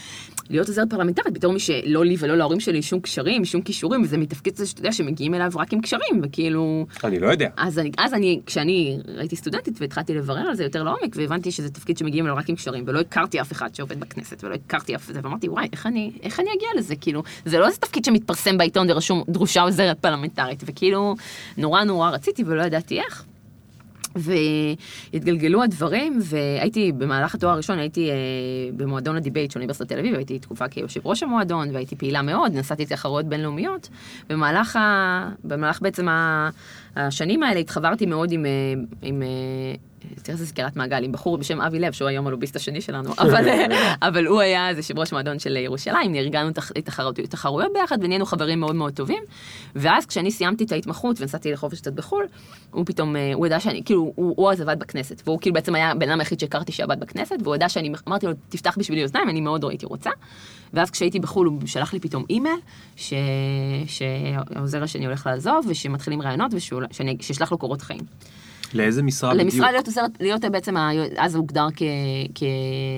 להיות עוזרת פרלמנטרית בתור מי שלא לי ולא להורים שלי שום קשרים, שום כישורים, וזה מתפקיד שאתה יודע שמגיעים אליו רק עם קשרים, וכאילו... אני לא יודע. אז אני, אז אני, כשאני הייתי סטודנטית והתחלתי לברר על זה יותר לעומק, והבנתי שזה תפקיד שמגיעים אליו רק עם קשרים, ולא הכרתי אף אחד שעובד בכנסת, ולא הכרתי אף אחד, ואמרתי, וואי, איך אני, איך אני אגיע לזה? כאילו, זה לא איזה תפקיד שמתפרסם בעיתון ורשום דרושה עוזרת פרלמנטרית, וכאילו, נורא נורא רציתי ולא ידעתי איך. והתגלגלו הדברים, והייתי, במהלך התואר הראשון הייתי אה, במועדון הדיבייט של אוניברסיטת תל אביב, הייתי תקופה כיושב ראש המועדון, והייתי פעילה מאוד, נסעתי לתחרויות בינלאומיות. במהלך, ה... במהלך בעצם השנים האלה התחברתי מאוד עם, אה, עם אה, תראה איזה סגירת מעגל, עם בחור בשם אבי לב, שהוא היום הלוביסט השני שלנו, אבל, אבל הוא היה איזה יושב ראש מועדון של ירושלים, ארגנו תחרויות, ביחד ונהיינו חברים מאוד מאוד טובים. ואז כשאני סיימתי את ההתמחות ונסעתי לחופש קצת בחו"ל, הוא פתאום, אה, הוא ידע שאני, כאילו, הוא, הוא אז עבד בכנסת, והוא כאילו בעצם היה הבן אדם היחיד שהכרתי שעבד בכנסת, והוא ידע שאני, אמרתי לו, תפתח בשבילי אוזניים, אני מאוד הייתי רוצה. ואז כשהייתי בחו"ל הוא שלח לי פתאום אימייל, ש... שהעוזר השני הולך לעזוב, ושמתחילים רעיונות, ושאשלח לו קורות חיים. לאיזה משרה בדיוק? למשרה להיות עוזרת, להיות בעצם, אז זה הוגדר כ... כ...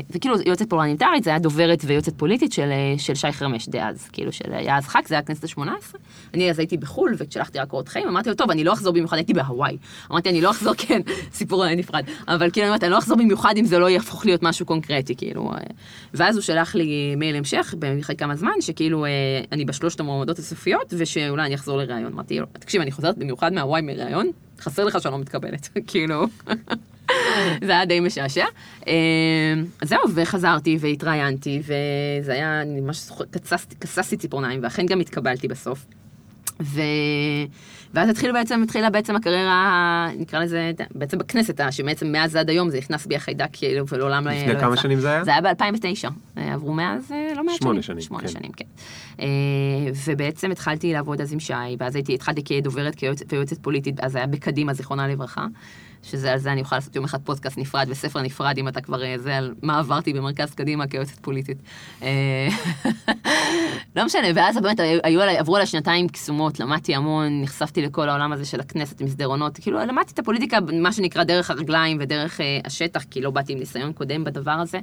זה כאילו יועצת פרלמנטרית, זה היה דוברת ויועצת פוליטית של, של שי חרמש דאז, כאילו של היה אז ח"כ, זה היה הכנסת השמונה עשרה. אני אז הייתי בחו"ל ושלחתי רק קורות חיים, אמרתי לו, טוב, אני לא אחזור במיוחד, הייתי בהוואי. אמרתי, אני לא אחזור, כן, סיפור נפרד, אבל כאילו, אמרתי, אני לא אחזור במיוחד אם זה לא יהפוך להיות משהו קונקרטי, כאילו. ואז הוא שלח לי מייל המשך, אחרי כמה זמן, שכאילו אני בשלושת המועמדות הסופיות, ושאולי אני אחזור לראיון. אמרתי לו, תקשיב, אני חוזרת במיוחד מהוואי מראיון, חסר לך שאני לא מתקבלת, כאילו. זה היה די משעשע. אמ, זהו, וחזרתי והתראיינתי, וזה היה, אני ממש כססתי ציפורניים, ואכן גם התקבלתי בסוף. ו... ואז התחיל בעצם, התחילה בעצם הקריירה, נקרא לזה, בעצם בכנסת, שבעצם מאז עד היום זה נכנס בי החיידק, כאילו, ולעולם לא יצא. לפני כמה שנים זה היה? זה היה ב-2009. עברו מאז אה, לא מעט שנים. שמונה שנים, שמונה כן. שנים, כן. אה, ובעצם התחלתי לעבוד אז עם שי, ואז הייתי, התחלתי כדוברת ויועצת פוליטית, אז היה בקדימה, זיכרונה לברכה. שזה על זה אני אוכל לעשות יום אחד פודקאסט נפרד וספר נפרד, אם אתה כבר אה, זה, על מה עברתי במרכז קדימה כיועצת פוליטית. אה, לא משנה, ואז באמת היו, עברו עליי שנתיים קסומות, למדתי המון, נחשפתי לכל העולם הזה של הכנסת, מסדרונות, כאילו למדתי את הפוליטיקה, מה שנקרא דרך הרגליים ודרך אה, השטח, כי לא באתי עם ניסיון קודם בדבר הזה,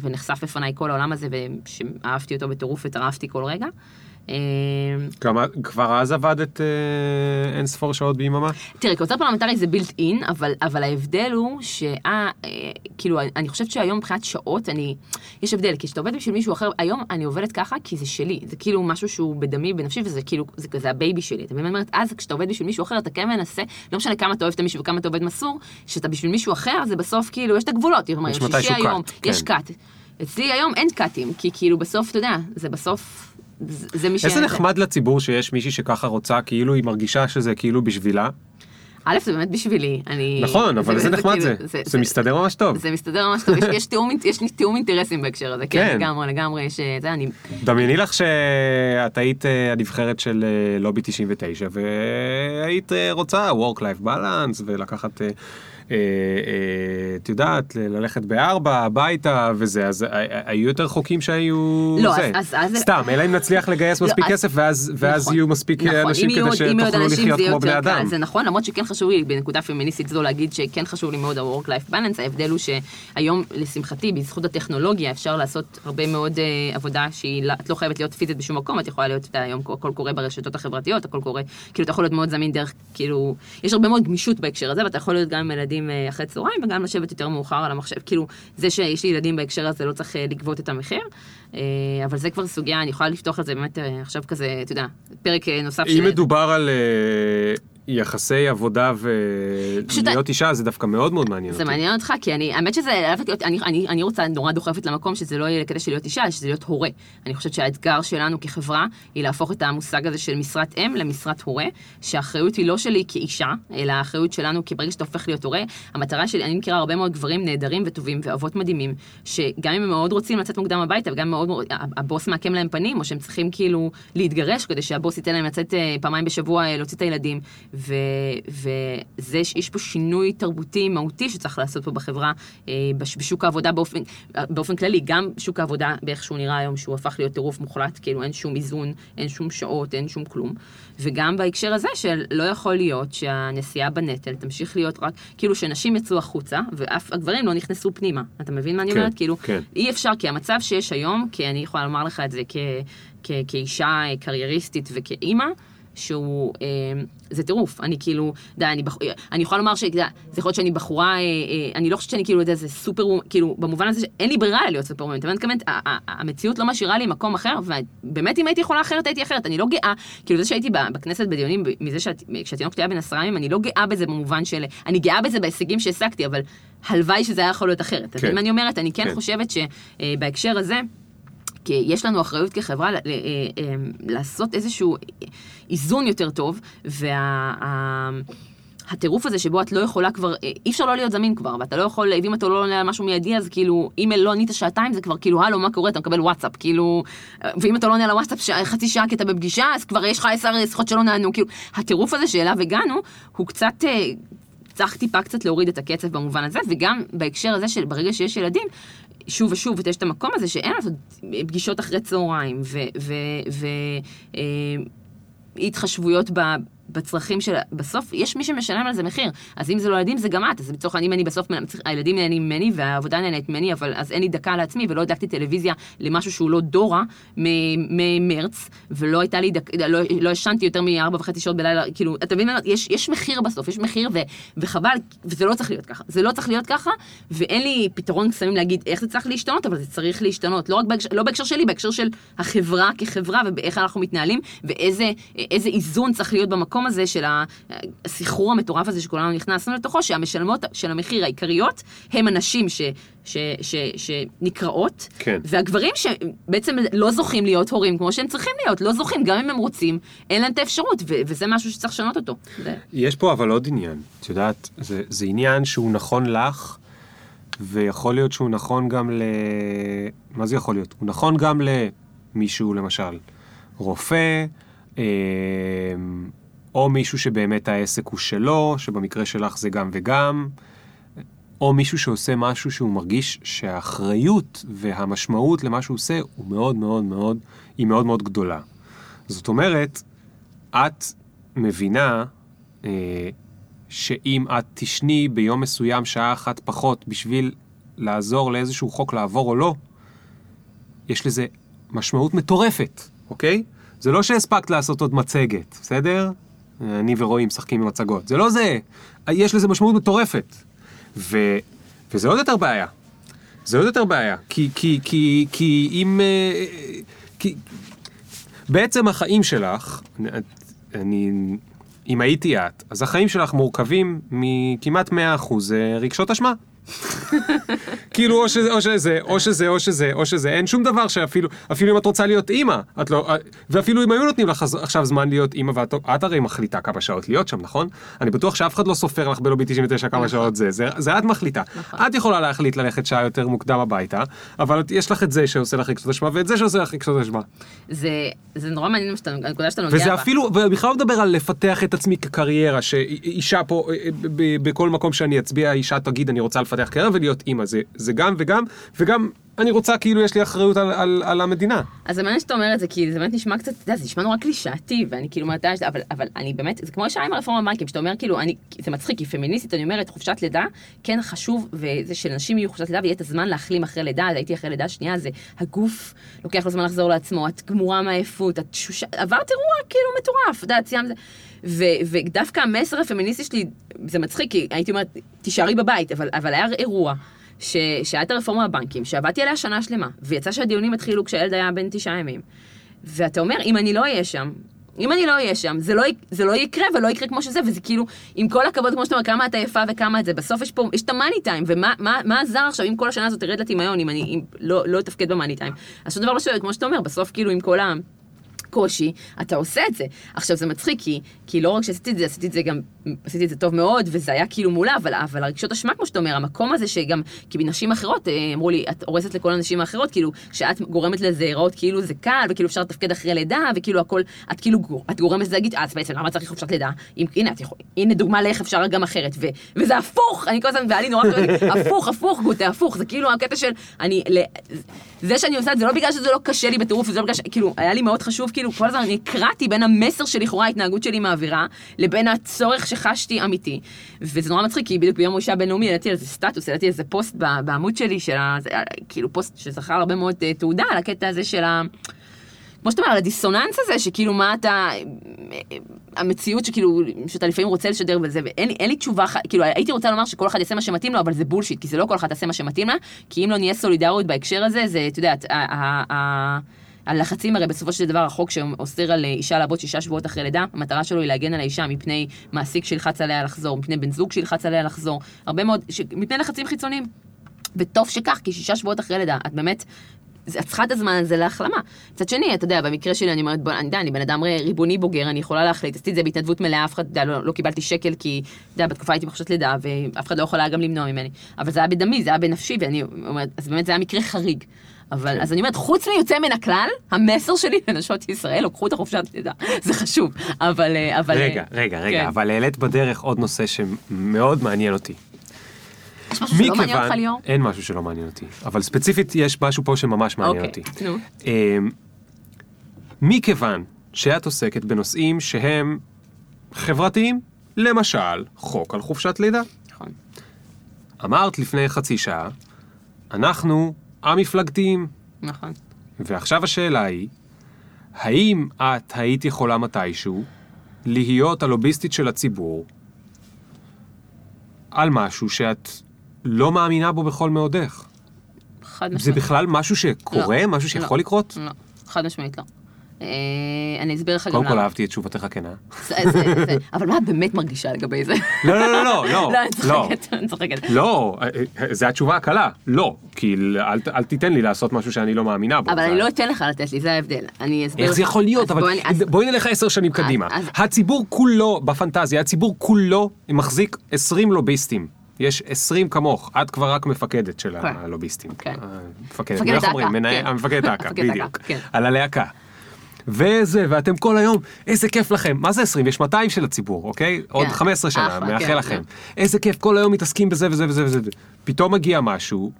ונחשף בפניי כל העולם הזה, ושאהבתי אותו בטירוף וטרפתי כל רגע. כבר אז עבדת אה, אין ספור שעות ביממה? תראה, כעוזר פרלמנטרי זה built in, אבל, אבל ההבדל הוא שה... אה, כאילו, אני חושבת שהיום מבחינת שעות, אני... יש הבדל, כי כשאתה עובד בשביל מישהו אחר, היום אני עובדת ככה כי זה שלי, זה כאילו משהו שהוא בדמי, בנפשי, וזה כאילו, זה כזה ה baby שלי. אתה מבין? אומרת, אז כשאתה עובד בשביל מישהו אחר, אתה כן מנסה, לא משנה כמה אתה אוהב את המישהו וכמה אתה עובד מסור, שאתה בשביל מישהו אחר, זה בסוף כאילו, יש את הגבולות. יש מתישהו cut. יש cut. אצלי היום אין קאטים, כי כאילו בסוף, אתה יודע, זה בסוף... זה מי ש... איזה נחמד לציבור שיש מישהי שככה רוצה, כאילו היא מרגישה שזה כאילו בשבילה. א', זה באמת בשבילי, אני... נכון, אבל זה נחמד כאילו- זה, זה מסתדר ממש טוב. זה מסתדר ממש טוב, יש- תיאום יש לי תיאום אינטרסים בהקשר הזה, כן, כן. לגמרי, לגמרי, יש, אה, זה, אני... דמייני לך שאת היית אה, הנבחרת של אה, לובי 99 והיית רוצה work-life balance ולקחת, את יודעת, ללכת בארבע הביתה וזה, אז אה, אה, היו יותר חוקים שהיו לא, זה. אז- סתם, אלא אם נצליח לגייס לא, מספיק כסף ואז נכון, יהיו מספיק אה, נכון, אנשים כדי שתוכלו לחיות כמו בני אדם. זה נכון, למרות שכן חשוב לי בנקודה פמיניסטית זו להגיד שכן חשוב לי מאוד ה-work-life balance, ההבדל הוא שהיום, לשמחתי, בזכות הטכנולוגיה אפשר לעשות הרבה מאוד אה, עבודה שהיא, לא- את לא חייבת להיות פיזית בשום מקום, את יכולה להיות, אתה היום הכל קורה ברשתות החברתיות, הכל קורה, כאילו אתה יכול להיות מאוד זמין דרך, כאילו, יש הרבה מאוד גמישות בהקשר הזה, ואתה יכול להיות גם עם ילדים אה, אחרי צהריים וגם לשבת יותר מאוחר על המחשב, כאילו, זה שיש לי ילדים בהקשר הזה לא צריך אה, לגבות את המחיר, אה, אבל זה כבר סוגיה, אני יכולה לפתוח על זה באמת עכשיו כזה, אתה יודע, פרק נוסף אם מדובר על יחסי עבודה ולהיות אישה, זה דווקא מאוד מאוד מעניין זה אותי. מעניין אותך, כי אני, האמת שזה, אני, אני, אני רוצה, נורא דוחפת למקום שזה לא יהיה כדי של להיות אישה, שזה להיות הורה. אני חושבת שהאתגר שלנו כחברה היא להפוך את המושג הזה של משרת אם למשרת הורה, שהאחריות היא לא שלי כאישה, אלא האחריות שלנו, כי ברגע שאתה הופך להיות הורה, המטרה שלי, אני מכירה הרבה מאוד גברים נהדרים וטובים ואבות מדהימים, שגם אם הם מאוד רוצים לצאת מוקדם הביתה, וגם מאוד, מאוד- הבוס מעקם להם פנים, או שהם צריכים כאילו להתגרש כדי שהבוס ייתן להם לצאת אה, פעמיים בשבוע אה, להוציא את הילדים, ו, וזה, יש פה שינוי תרבותי מהותי שצריך לעשות פה בחברה, אה, בש- בשוק העבודה באופן, באופן כללי, גם שוק העבודה באיך שהוא נראה היום, שהוא הפך להיות טירוף מוחלט, כאילו אין שום איזון, אין שום שעות, אין שום כלום, וגם בהקשר הזה של לא יכול להיות שהנשיאה בנטל תמשיך להיות רק, כאילו שנשים יצאו החוצה, ואף הגברים לא נכנסו פנימה. אתה מבין מה אני כן, אומרת? כאילו, כן. אי אפשר, כי המצב שיש היום, כי אני יכולה לומר לך את זה כ, כ, כאישה קרייריסטית וכאימא, שהוא, אה, זה טירוף, אני כאילו, די, אני, בח... אני יכולה לומר שזה יכול להיות שאני בחורה, אה, אה, אני לא חושבת שאני כאילו, איזה סופר, כאילו, במובן הזה שאין לי ברירה להיות סופר וומן, אתה מבין? מתכוונת, המציאות לא משאירה לי מקום אחר, ובאמת אם הייתי יכולה אחרת, הייתי אחרת, אני לא גאה, כאילו זה שהייתי בכנסת בדיונים, מזה כשהתינוקת היה בן עשרה ימים, אני לא גאה בזה במובן של, אני גאה בזה בהישגים שהשגתי, אבל הלוואי שזה היה יכול להיות אחרת. אתה כן. מבין מה אני אומרת? אני כן כן. חושבת שבהקשר הזה, כי יש לנו אחריות כחברה אה, אה, לעשות איזשהו איזון יותר טוב, והטירוף הזה שבו את לא יכולה כבר, אה, אי אפשר לא להיות זמין כבר, ואתה לא יכול, ואם אתה לא עונה על משהו מיידי, אז כאילו, אם לא ענית שעתיים, זה כבר כאילו, הלו, מה קורה? אתה מקבל וואטסאפ, כאילו, אה, ואם אתה לא עונה על הוואטסאפ שע- חצי שעה כי אתה בפגישה, אז כבר יש לך עשר שיחות שלא נענו, כאילו, הטירוף הזה שאליו הגענו, הוא קצת... אה, צריך טיפה קצת להוריד את הקצב במובן הזה, וגם בהקשר הזה של ברגע שיש ילדים, שוב ושוב, יש את המקום הזה שאין לעשות פגישות אחרי צהריים, והתחשבויות בצרכים של... בסוף, יש מי שמשלם על זה מחיר. אז אם זה לא ילדים, זה גם את. אז לצורך העניין, אם אני בסוף... הילדים נהנים ממני, והעבודה נהנית ממני, אבל אז אין לי דקה לעצמי, ולא הדלקתי טלוויזיה למשהו שהוא לא דורה ממרץ, ולא הייתה לי דקה... לא, לא ישנתי יותר מארבע וחצי שעות בלילה, כאילו, אתה מבין? יש, יש מחיר בסוף, יש מחיר, ו, וחבל, וזה לא צריך להיות ככה. זה לא צריך להיות ככה, ואין לי פתרון קסמים להגיד איך זה צריך להשתנות, אבל זה צריך להשתנות. לא רק בהקשר, לא בהקשר שלי, בהקשר של החברה כחברה, ובאיך אנחנו מתנהלים, ואיזה איזה איזון צריך להיות במקום הזה של הסחרור המטורף הזה שכולנו נכנסנו לתוכו, שהמשלמות של המחיר העיקריות הם הנשים ש... ש, ש, שנקראות, כן. והגברים שבעצם לא זוכים להיות הורים כמו שהם צריכים להיות, לא זוכים, גם אם הם רוצים, אין להם את האפשרות, ו- וזה משהו שצריך לשנות אותו. זה... יש פה אבל עוד עניין, את יודעת, זה, זה עניין שהוא נכון לך, ויכול להיות שהוא נכון גם ל... מה זה יכול להיות? הוא נכון גם למישהו, למשל, רופא, אה, או מישהו שבאמת העסק הוא שלו, שבמקרה שלך זה גם וגם, או מישהו שעושה משהו שהוא מרגיש שהאחריות והמשמעות למה שהוא עושה הוא מאוד מאוד מאוד, היא מאוד מאוד גדולה. זאת אומרת, את מבינה אה, שאם את תשני ביום מסוים שעה אחת פחות בשביל לעזור לאיזשהו חוק לעבור או לא, יש לזה משמעות מטורפת, אוקיי? זה לא שהספקת לעשות עוד מצגת, בסדר? אני ורועי משחקים עם מצגות. זה לא זה. יש לזה משמעות מטורפת. ו... וזה עוד יותר בעיה. זה עוד יותר בעיה. כי, כי, כי, כי אם... אה, כי... בעצם החיים שלך, אני... אם הייתי את, אז החיים שלך מורכבים מכמעט 100% רגשות אשמה. כאילו, או שזה, או שזה, או שזה, או שזה, או שזה, אין שום דבר שאפילו, אפילו אם את רוצה להיות אימא, את לא, ואפילו אם היו נותנים לך עכשיו זמן להיות אימא, ואת את הרי מחליטה כמה שעות להיות שם, נכון? אני בטוח שאף אחד לא סופר לך בלובי 99 כמה נכון. שעות זה, זה, זה את מחליטה. נכון. את יכולה להחליט ללכת שעה יותר מוקדם הביתה, אבל יש לך את זה שעושה לך רגשות אשמה, ואת זה שעושה לך רגשות אשמה. זה, זה נורא מעניין הנקודה שאתה נוגע בה. וזה אפילו, ובכלל לא מדבר על לפתח את עצמי כקריירה, שאישה פה, אה, בכל מקום שאני אצביע, אישה תגיד אני רוצה לפתח קריירה ולהיות אימא, זה, זה גם וגם, וגם אני רוצה, כאילו יש לי אחריות על, על, על המדינה. אז זה מעניין שאתה אומר את זה, כי זה באמת נשמע קצת, אתה יודע, זה נשמע נורא קלישאתי, ואני כאילו "אה, אבל, אבל אני באמת, זה כמו השעה עם הרפורמה בבנקים, שאתה אומר כאילו, אני, זה מצחיק, כי פמיניסטית, אני אומרת, חופשת לידה, כן חשוב, וזה שלנשים יהיו חופשת לידה, ויהיה את הזמן להחלים אחרי לידה, אז הייתי אחרי לידה שנייה, זה הגוף, לוקח לו זמן לחזור לעצמו, את גמורה מעייפות, את שושה, עברת אירוע כאילו מטורף, אתה יודע, ו, ודווקא המסר הפמיניסטי שלי, זה מצחיק, כי הייתי אומרת, תישארי בבית, אבל, אבל היה אירוע. שהיה את הרפורמה בבנקים, שעבדתי עליה שנה שלמה, ויצא שהדיונים התחילו כשהילד היה בן תשעה ימים. ואתה אומר, אם אני לא אהיה שם, אם אני לא אהיה שם, זה לא, זה לא יקרה ולא יקרה כמו שזה, וזה כאילו, עם כל הכבוד, כמו שאתה אומר, כמה אתה יפה וכמה את זה, בסוף יש פה, יש את המאני טיים, ומה מה, מה עזר עכשיו אם כל השנה הזאת תרד לטמיון, אם אני אם לא, לא אתפקד במאני טיים? אז שום דבר לא שווה, כמו שאתה אומר, בסוף כאילו עם כל ה... קושי, אתה עושה את זה. עכשיו זה מצחיק, כי, כי לא רק שעשיתי את זה, עשיתי את זה גם, עשיתי את זה טוב מאוד, וזה היה כאילו מולה, אבל, אבל הרגשות אשמה, כמו שאתה אומר, המקום הזה שגם, כי נשים אחרות, אה, אמרו לי, את הורסת לכל הנשים האחרות, כאילו, שאת גורמת לזה להיראות כאילו זה קל, וכאילו אפשר לתפקד אחרי לידה, וכאילו הכל, את כאילו, את גורמת לזה להגיד, אז בעצם למה צריך חופשת לידה? אם, הנה, את יכול, הנה דוגמה לאיך אפשר גם אחרת, ו, וזה הפוך, אני כל הזמן, לי נורא כואב, הפוך, הפוך, גוטה, הפוך, זה כאילו הקטע של, אני, ל, זה שאני עושה את זה לא בגלל שזה לא קשה לי בטירוף, זה לא בגלל ש... כאילו, היה לי מאוד חשוב, כאילו, כל הזמן אני נקרעתי בין המסר שלכאורה ההתנהגות שלי מעבירה, לבין הצורך שחשתי אמיתי. וזה נורא מצחיק, כי בדיוק ביום האישה הבינלאומי העליתי על זה סטטוס, העליתי איזה פוסט בעמוד שלי, של ה... כאילו פוסט שזכה הרבה מאוד אה, תהודה על הקטע הזה של ה... כמו שאתה אומר, על הדיסוננס הזה, שכאילו מה אתה, המציאות שכאילו, שאתה לפעמים רוצה לשדר וזה, ואין אין לי תשובה, כאילו הייתי רוצה לומר שכל אחד יעשה מה שמתאים לו, אבל זה bullshit, כי זה לא כל אחד יעשה מה שמתאים לה, כי אם לא נהיה סולידריות בהקשר הזה, זה, אתה יודע, ה- ה- ה- הלחצים הרי בסופו של דבר החוק שאוסר על אישה לעבוד שישה שבועות אחרי לידה, המטרה שלו היא להגן על האישה מפני מעסיק שילחץ עליה לחזור, מפני בן זוג שילחץ עליה לחזור, הרבה מאוד, ש... מפני לחצים חיצוניים. וטוב שכך, כי שישה שבועות אחרי לידה, את באמת, את צריכה את הזמן הזה להחלמה. מצד שני, אתה יודע, במקרה שלי אני אומרת, בוא, אני יודע, אני בן אדם ריבוני בוגר, אני יכולה להחליט, עשיתי את זה בהתנדבות מלאה, אף אחד, יודע, לא, לא קיבלתי שקל, כי, אתה יודע, בתקופה הייתי בחופשת לידה, ואף אחד לא יכול היה גם למנוע ממני. אבל זה היה בדמי, זה היה בנפשי, ואני אומרת, אז באמת זה היה מקרה חריג. אבל, אז אני אומרת, חוץ מיוצא מן הכלל, המסר שלי לנשות ישראל, לוקחו את החופשת לידה, זה חשוב. אבל, אה, אבל... רגע, אה, רגע, רגע, כן. אבל העלית בדרך עוד נושא שמאוד מעניין אותי. יש משהו שלא מעניין אותך, ליאור? אין משהו שלא מעניין אותי, אבל ספציפית יש משהו פה שממש מעניין אותי. אוקיי, נו. אמ, מכיוון שאת עוסקת בנושאים שהם חברתיים, למשל, חוק על חופשת לידה. נכון. אמרת לפני חצי שעה, אנחנו המפלגתיים, נכון. ועכשיו השאלה היא, האם את היית יכולה מתישהו להיות הלוביסטית של הציבור על משהו שאת לא מאמינה בו בכל מאודך? חד זה משמעית. בכלל משהו שקורה? לא. משהו שיכול לא. לקרות? לא, חד משמעית לא. אה, אני אסביר לך גם קודם כל למה. אהבתי את תשובתך הכנה. זה- זה- זה- אבל מה את באמת מרגישה לגבי זה? לא, לא, לא, לא, לא, לא, אני לא. צוחקת, אני צוחקת. לא, זו התשובה הקלה, לא. כי אל, תיתן לי לעשות משהו שאני לא מאמינה בו. אבל זה- אני לא אתן לך לתת לי, זה ההבדל. אני אסביר איך לך. זה יכול להיות? אבל בואי- נלך עשר שנים קדימה. הציבור כולו, בפנטזיה, הציבור כולו מחזיק 20 לוביסטים. יש 20 כמוך, את כבר רק מפקדת של כן. הלוביסטים. כן. אה, מפקדת, איך אומרים? האכ"א, מנהל- כן. המפקדת האכ"א, מפקדת בדיוק. האכ"א, כן. על הלהקה. וזה, ואתם כל היום, איזה כיף לכם. מה זה 20? יש 200 של הציבור, אוקיי? עוד 15 שנה, אחלה, מאחל כן, לכם. כן. איזה כיף, כל היום מתעסקים בזה וזה וזה וזה. פתאום מגיע משהו,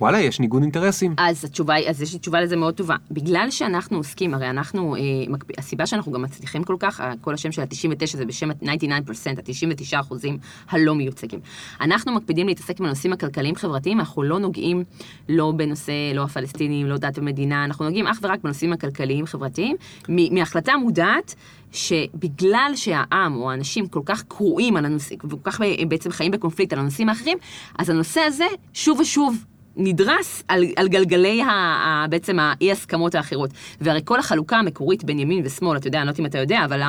וואלה, יש ניגוד אינטרסים. אז התשובה אז יש לי תשובה לזה מאוד טובה. בגלל שאנחנו עוסקים, הרי אנחנו, אה, מקב... הסיבה שאנחנו גם מצליחים כל כך, כל השם של ה-99 זה בשם ה-99%, ה-99 אחוזים הלא מיוצגים. אנחנו מקפידים להתעסק בנושאים הכלכליים-חברתיים, אנחנו לא נוגעים לא בנושא, לא הפלסטינים, לא דת ומדינה, אנחנו נוגעים אך ורק בנושאים הכלכליים-חברתיים, מהחלטה מודעת. שבגלל שהעם או האנשים כל כך קרועים על הנושאים, וכל כך בעצם חיים בקונפליקט על הנושאים האחרים, אז הנושא הזה שוב ושוב נדרס על, על גלגלי ה, ה, בעצם האי הסכמות האחרות. והרי כל החלוקה המקורית בין ימין ושמאל, אתה יודע, אני לא יודעת אם אתה יודע, אבל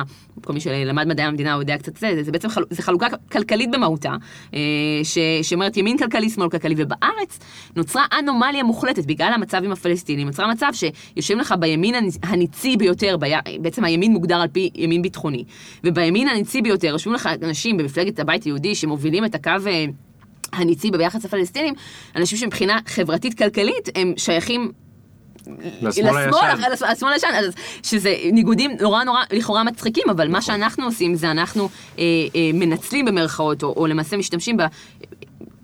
כל מי שלמד מדעי המדינה הוא יודע קצת זה, זה בעצם חל, זה חלוקה כלכלית במהותה, אה, ש, שאומרת ימין כלכלי, שמאל כלכלי, ובארץ נוצרה אנומליה מוחלטת בגלל המצב עם הפלסטינים, נוצרה מצב שיושבים לך בימין הניצ- הניצי ביותר, בי, בעצם הימין מוגדר על פי ימין ביטחוני, ובימין הניצי ביותר יושבים לך אנשים במפלגת הבית היהודי שמובילים את הקו... הניצי ביחס לפלסטינים, אנשים שמבחינה חברתית-כלכלית הם שייכים לשמאל הישן. לש- לשמאל הישן, אז שזה ניגודים נורא נורא לכאורה מצחיקים, אבל נכון. מה שאנחנו עושים זה אנחנו אה, אה, מנצלים במרכאות, או, או למעשה משתמשים ב...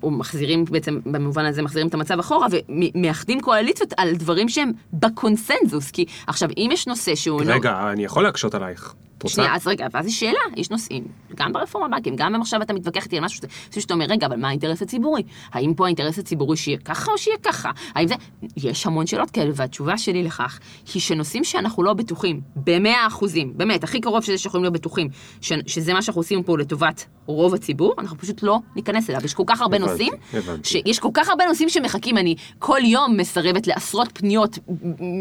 או מחזירים בעצם, במובן הזה מחזירים את המצב אחורה, ומאחדים קואליציות על דברים שהם בקונסנזוס, כי עכשיו, אם יש נושא שהוא... לא- רגע, אני יכול להקשות עלייך. רוצה? שנייה, אז רגע, ואז יש שאלה, יש נושאים, גם ברפורמה בבנקים, גם אם עכשיו אתה מתווכח איתי על משהו שאתה- שאתה אומר, רגע, אבל מה האינטרס הציבורי? האם פה האינטרס הציבורי שיהיה ככה או שיהיה ככה? האם זה... יש המון שאלות כאלה, והתשובה שלי לכך היא שנושאים שאנחנו לא בטוחים, במאה אחוזים, באמת, הכי קרוב שזה שיכולים להיות בטוחים, ש... שזה מה שאנחנו עושים פה לטובת רוב הציבור, אנחנו פשוט לא ניכנס אליו. יש כל כך הרבה הבנתי, נושאים, הבנתי. שיש כל כך הרבה נושאים שמחכים, אני כל יום מסרבת לעשרות פניות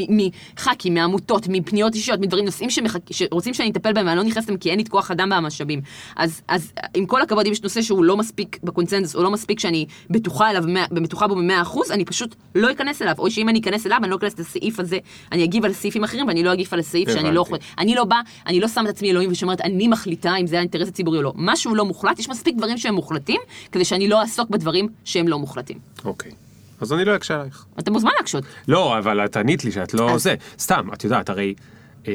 מח"כים, מעמותות, מפניות אישיות, מדברים, נושאים שמחכ... שרוצים שאני אטפל בהם, ואני לא נכנסת להם כי אין לי את כוח אדם והמשאבים. אז, אז עם כל הכבוד, אם יש נושא שהוא לא מספיק בקונצנזוס, או לא מספיק שאני בטוחה אליו, בטוחה בו במאה אחוז, אני פשוט לא אכנס אליו. או שאם אני אכנס אליו, אני לא אכנס לסעיף הזה, אני אגיב על סעיפים אחרים, ואני לא אגיב על הסעיף שאני לא... הבנתי. אני לא בא, אני לא שם את עצמי אלוהים ושאומרת, אני מחליטה אם זה האינטרס הציבורי או לא. משהו לא מוחלט, יש מספיק דברים שהם מוחלטים, כדי שאני לא אעסוק בדברים שהם לא מוחלטים. אוקיי. אז אני לא אקשה עלייך. אתה מוזמן להקשות. לא, אבל את ענית לי שאת לא אז- זה. סתם, את יודעת, הרי... אה,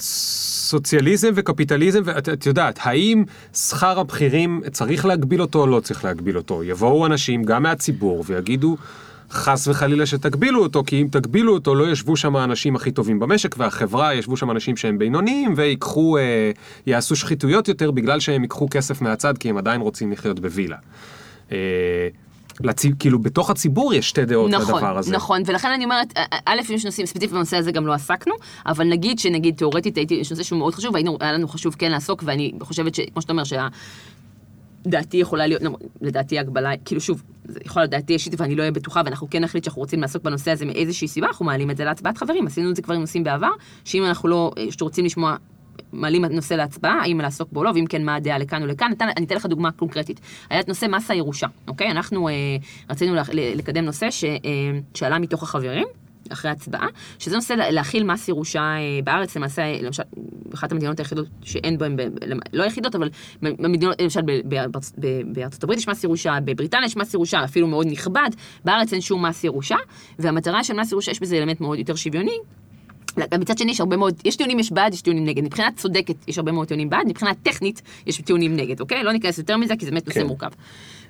סוציאליזם וקפיטליזם, ואת את יודעת, האם שכר הבכירים, צריך להגביל אותו או לא צריך להגביל אותו? יבואו אנשים, גם מהציבור, ויגידו, חס וחלילה שתגבילו אותו, כי אם תגבילו אותו, לא ישבו שם האנשים הכי טובים במשק, והחברה, ישבו שם אנשים שהם בינוניים, ויקחו, אה, יעשו שחיתויות יותר, בגלל שהם ייקחו כסף מהצד, כי הם עדיין רוצים לחיות בווילה. אה, לצי, כאילו, בתוך הציבור יש שתי דעות נכון, לדבר הזה. נכון, ולכן אני אומרת, א- יש נושאים ספציפיים בנושא הזה גם לא עסקנו, אבל נגיד שנגיד תאורטית הייתי, יש נושא שהוא מאוד חשוב, והיינו, היה לנו חשוב כן לעסוק, ואני חושבת שכמו שאתה אומר, שה... דעתי יכולה להיות, למרות- לדעתי הגבלה, כאילו שוב, זה יכול להיות דעתי אישית ואני לא אהיה בטוחה ואנחנו כן נחליט שאנחנו רוצים לעסוק בנושא הזה מאיזושהי סיבה, אנחנו מעלים את זה להצבעת חברים, עשינו את זה כבר עם נושאים בעבר, שאם אנחנו לא, שרוצים לשמוע, מעלים נושא להצבעה, האם לעסוק בו או לא, ואם כן, מה הדעה לכאן או לכאן. נתן, אני אתן לך דוגמה קונקרטית. היה את נושא מס הירושה, אוקיי? אנחנו אה, רצינו לה, לקדם נושא ש, אה, שעלה מתוך החברים. אחרי הצבעה, שזה נושא לה- להכיל מס ירושה אה, בארץ, למעשה, למשל, אחת המדינות היחידות שאין בהן, לא היחידות, אבל במדינות, למשל בארצות הברית יש מס ירושה, בבריטניה יש מס ירושה, אפילו מאוד נכבד, בארץ אין שום מס ירושה, והמטרה של מס ירושה, יש בזה אלמנט מאוד יותר שוויוני, מצד שני יש הרבה מאוד, יש טיעונים יש בעד, יש טיעונים נגד. מבחינה צודקת יש הרבה מאוד טיעונים בעד, מבחינה טכנית יש טיעונים נגד, אוקיי? לא ניכנס יותר מזה כי זה באמת נושא כן. מורכב.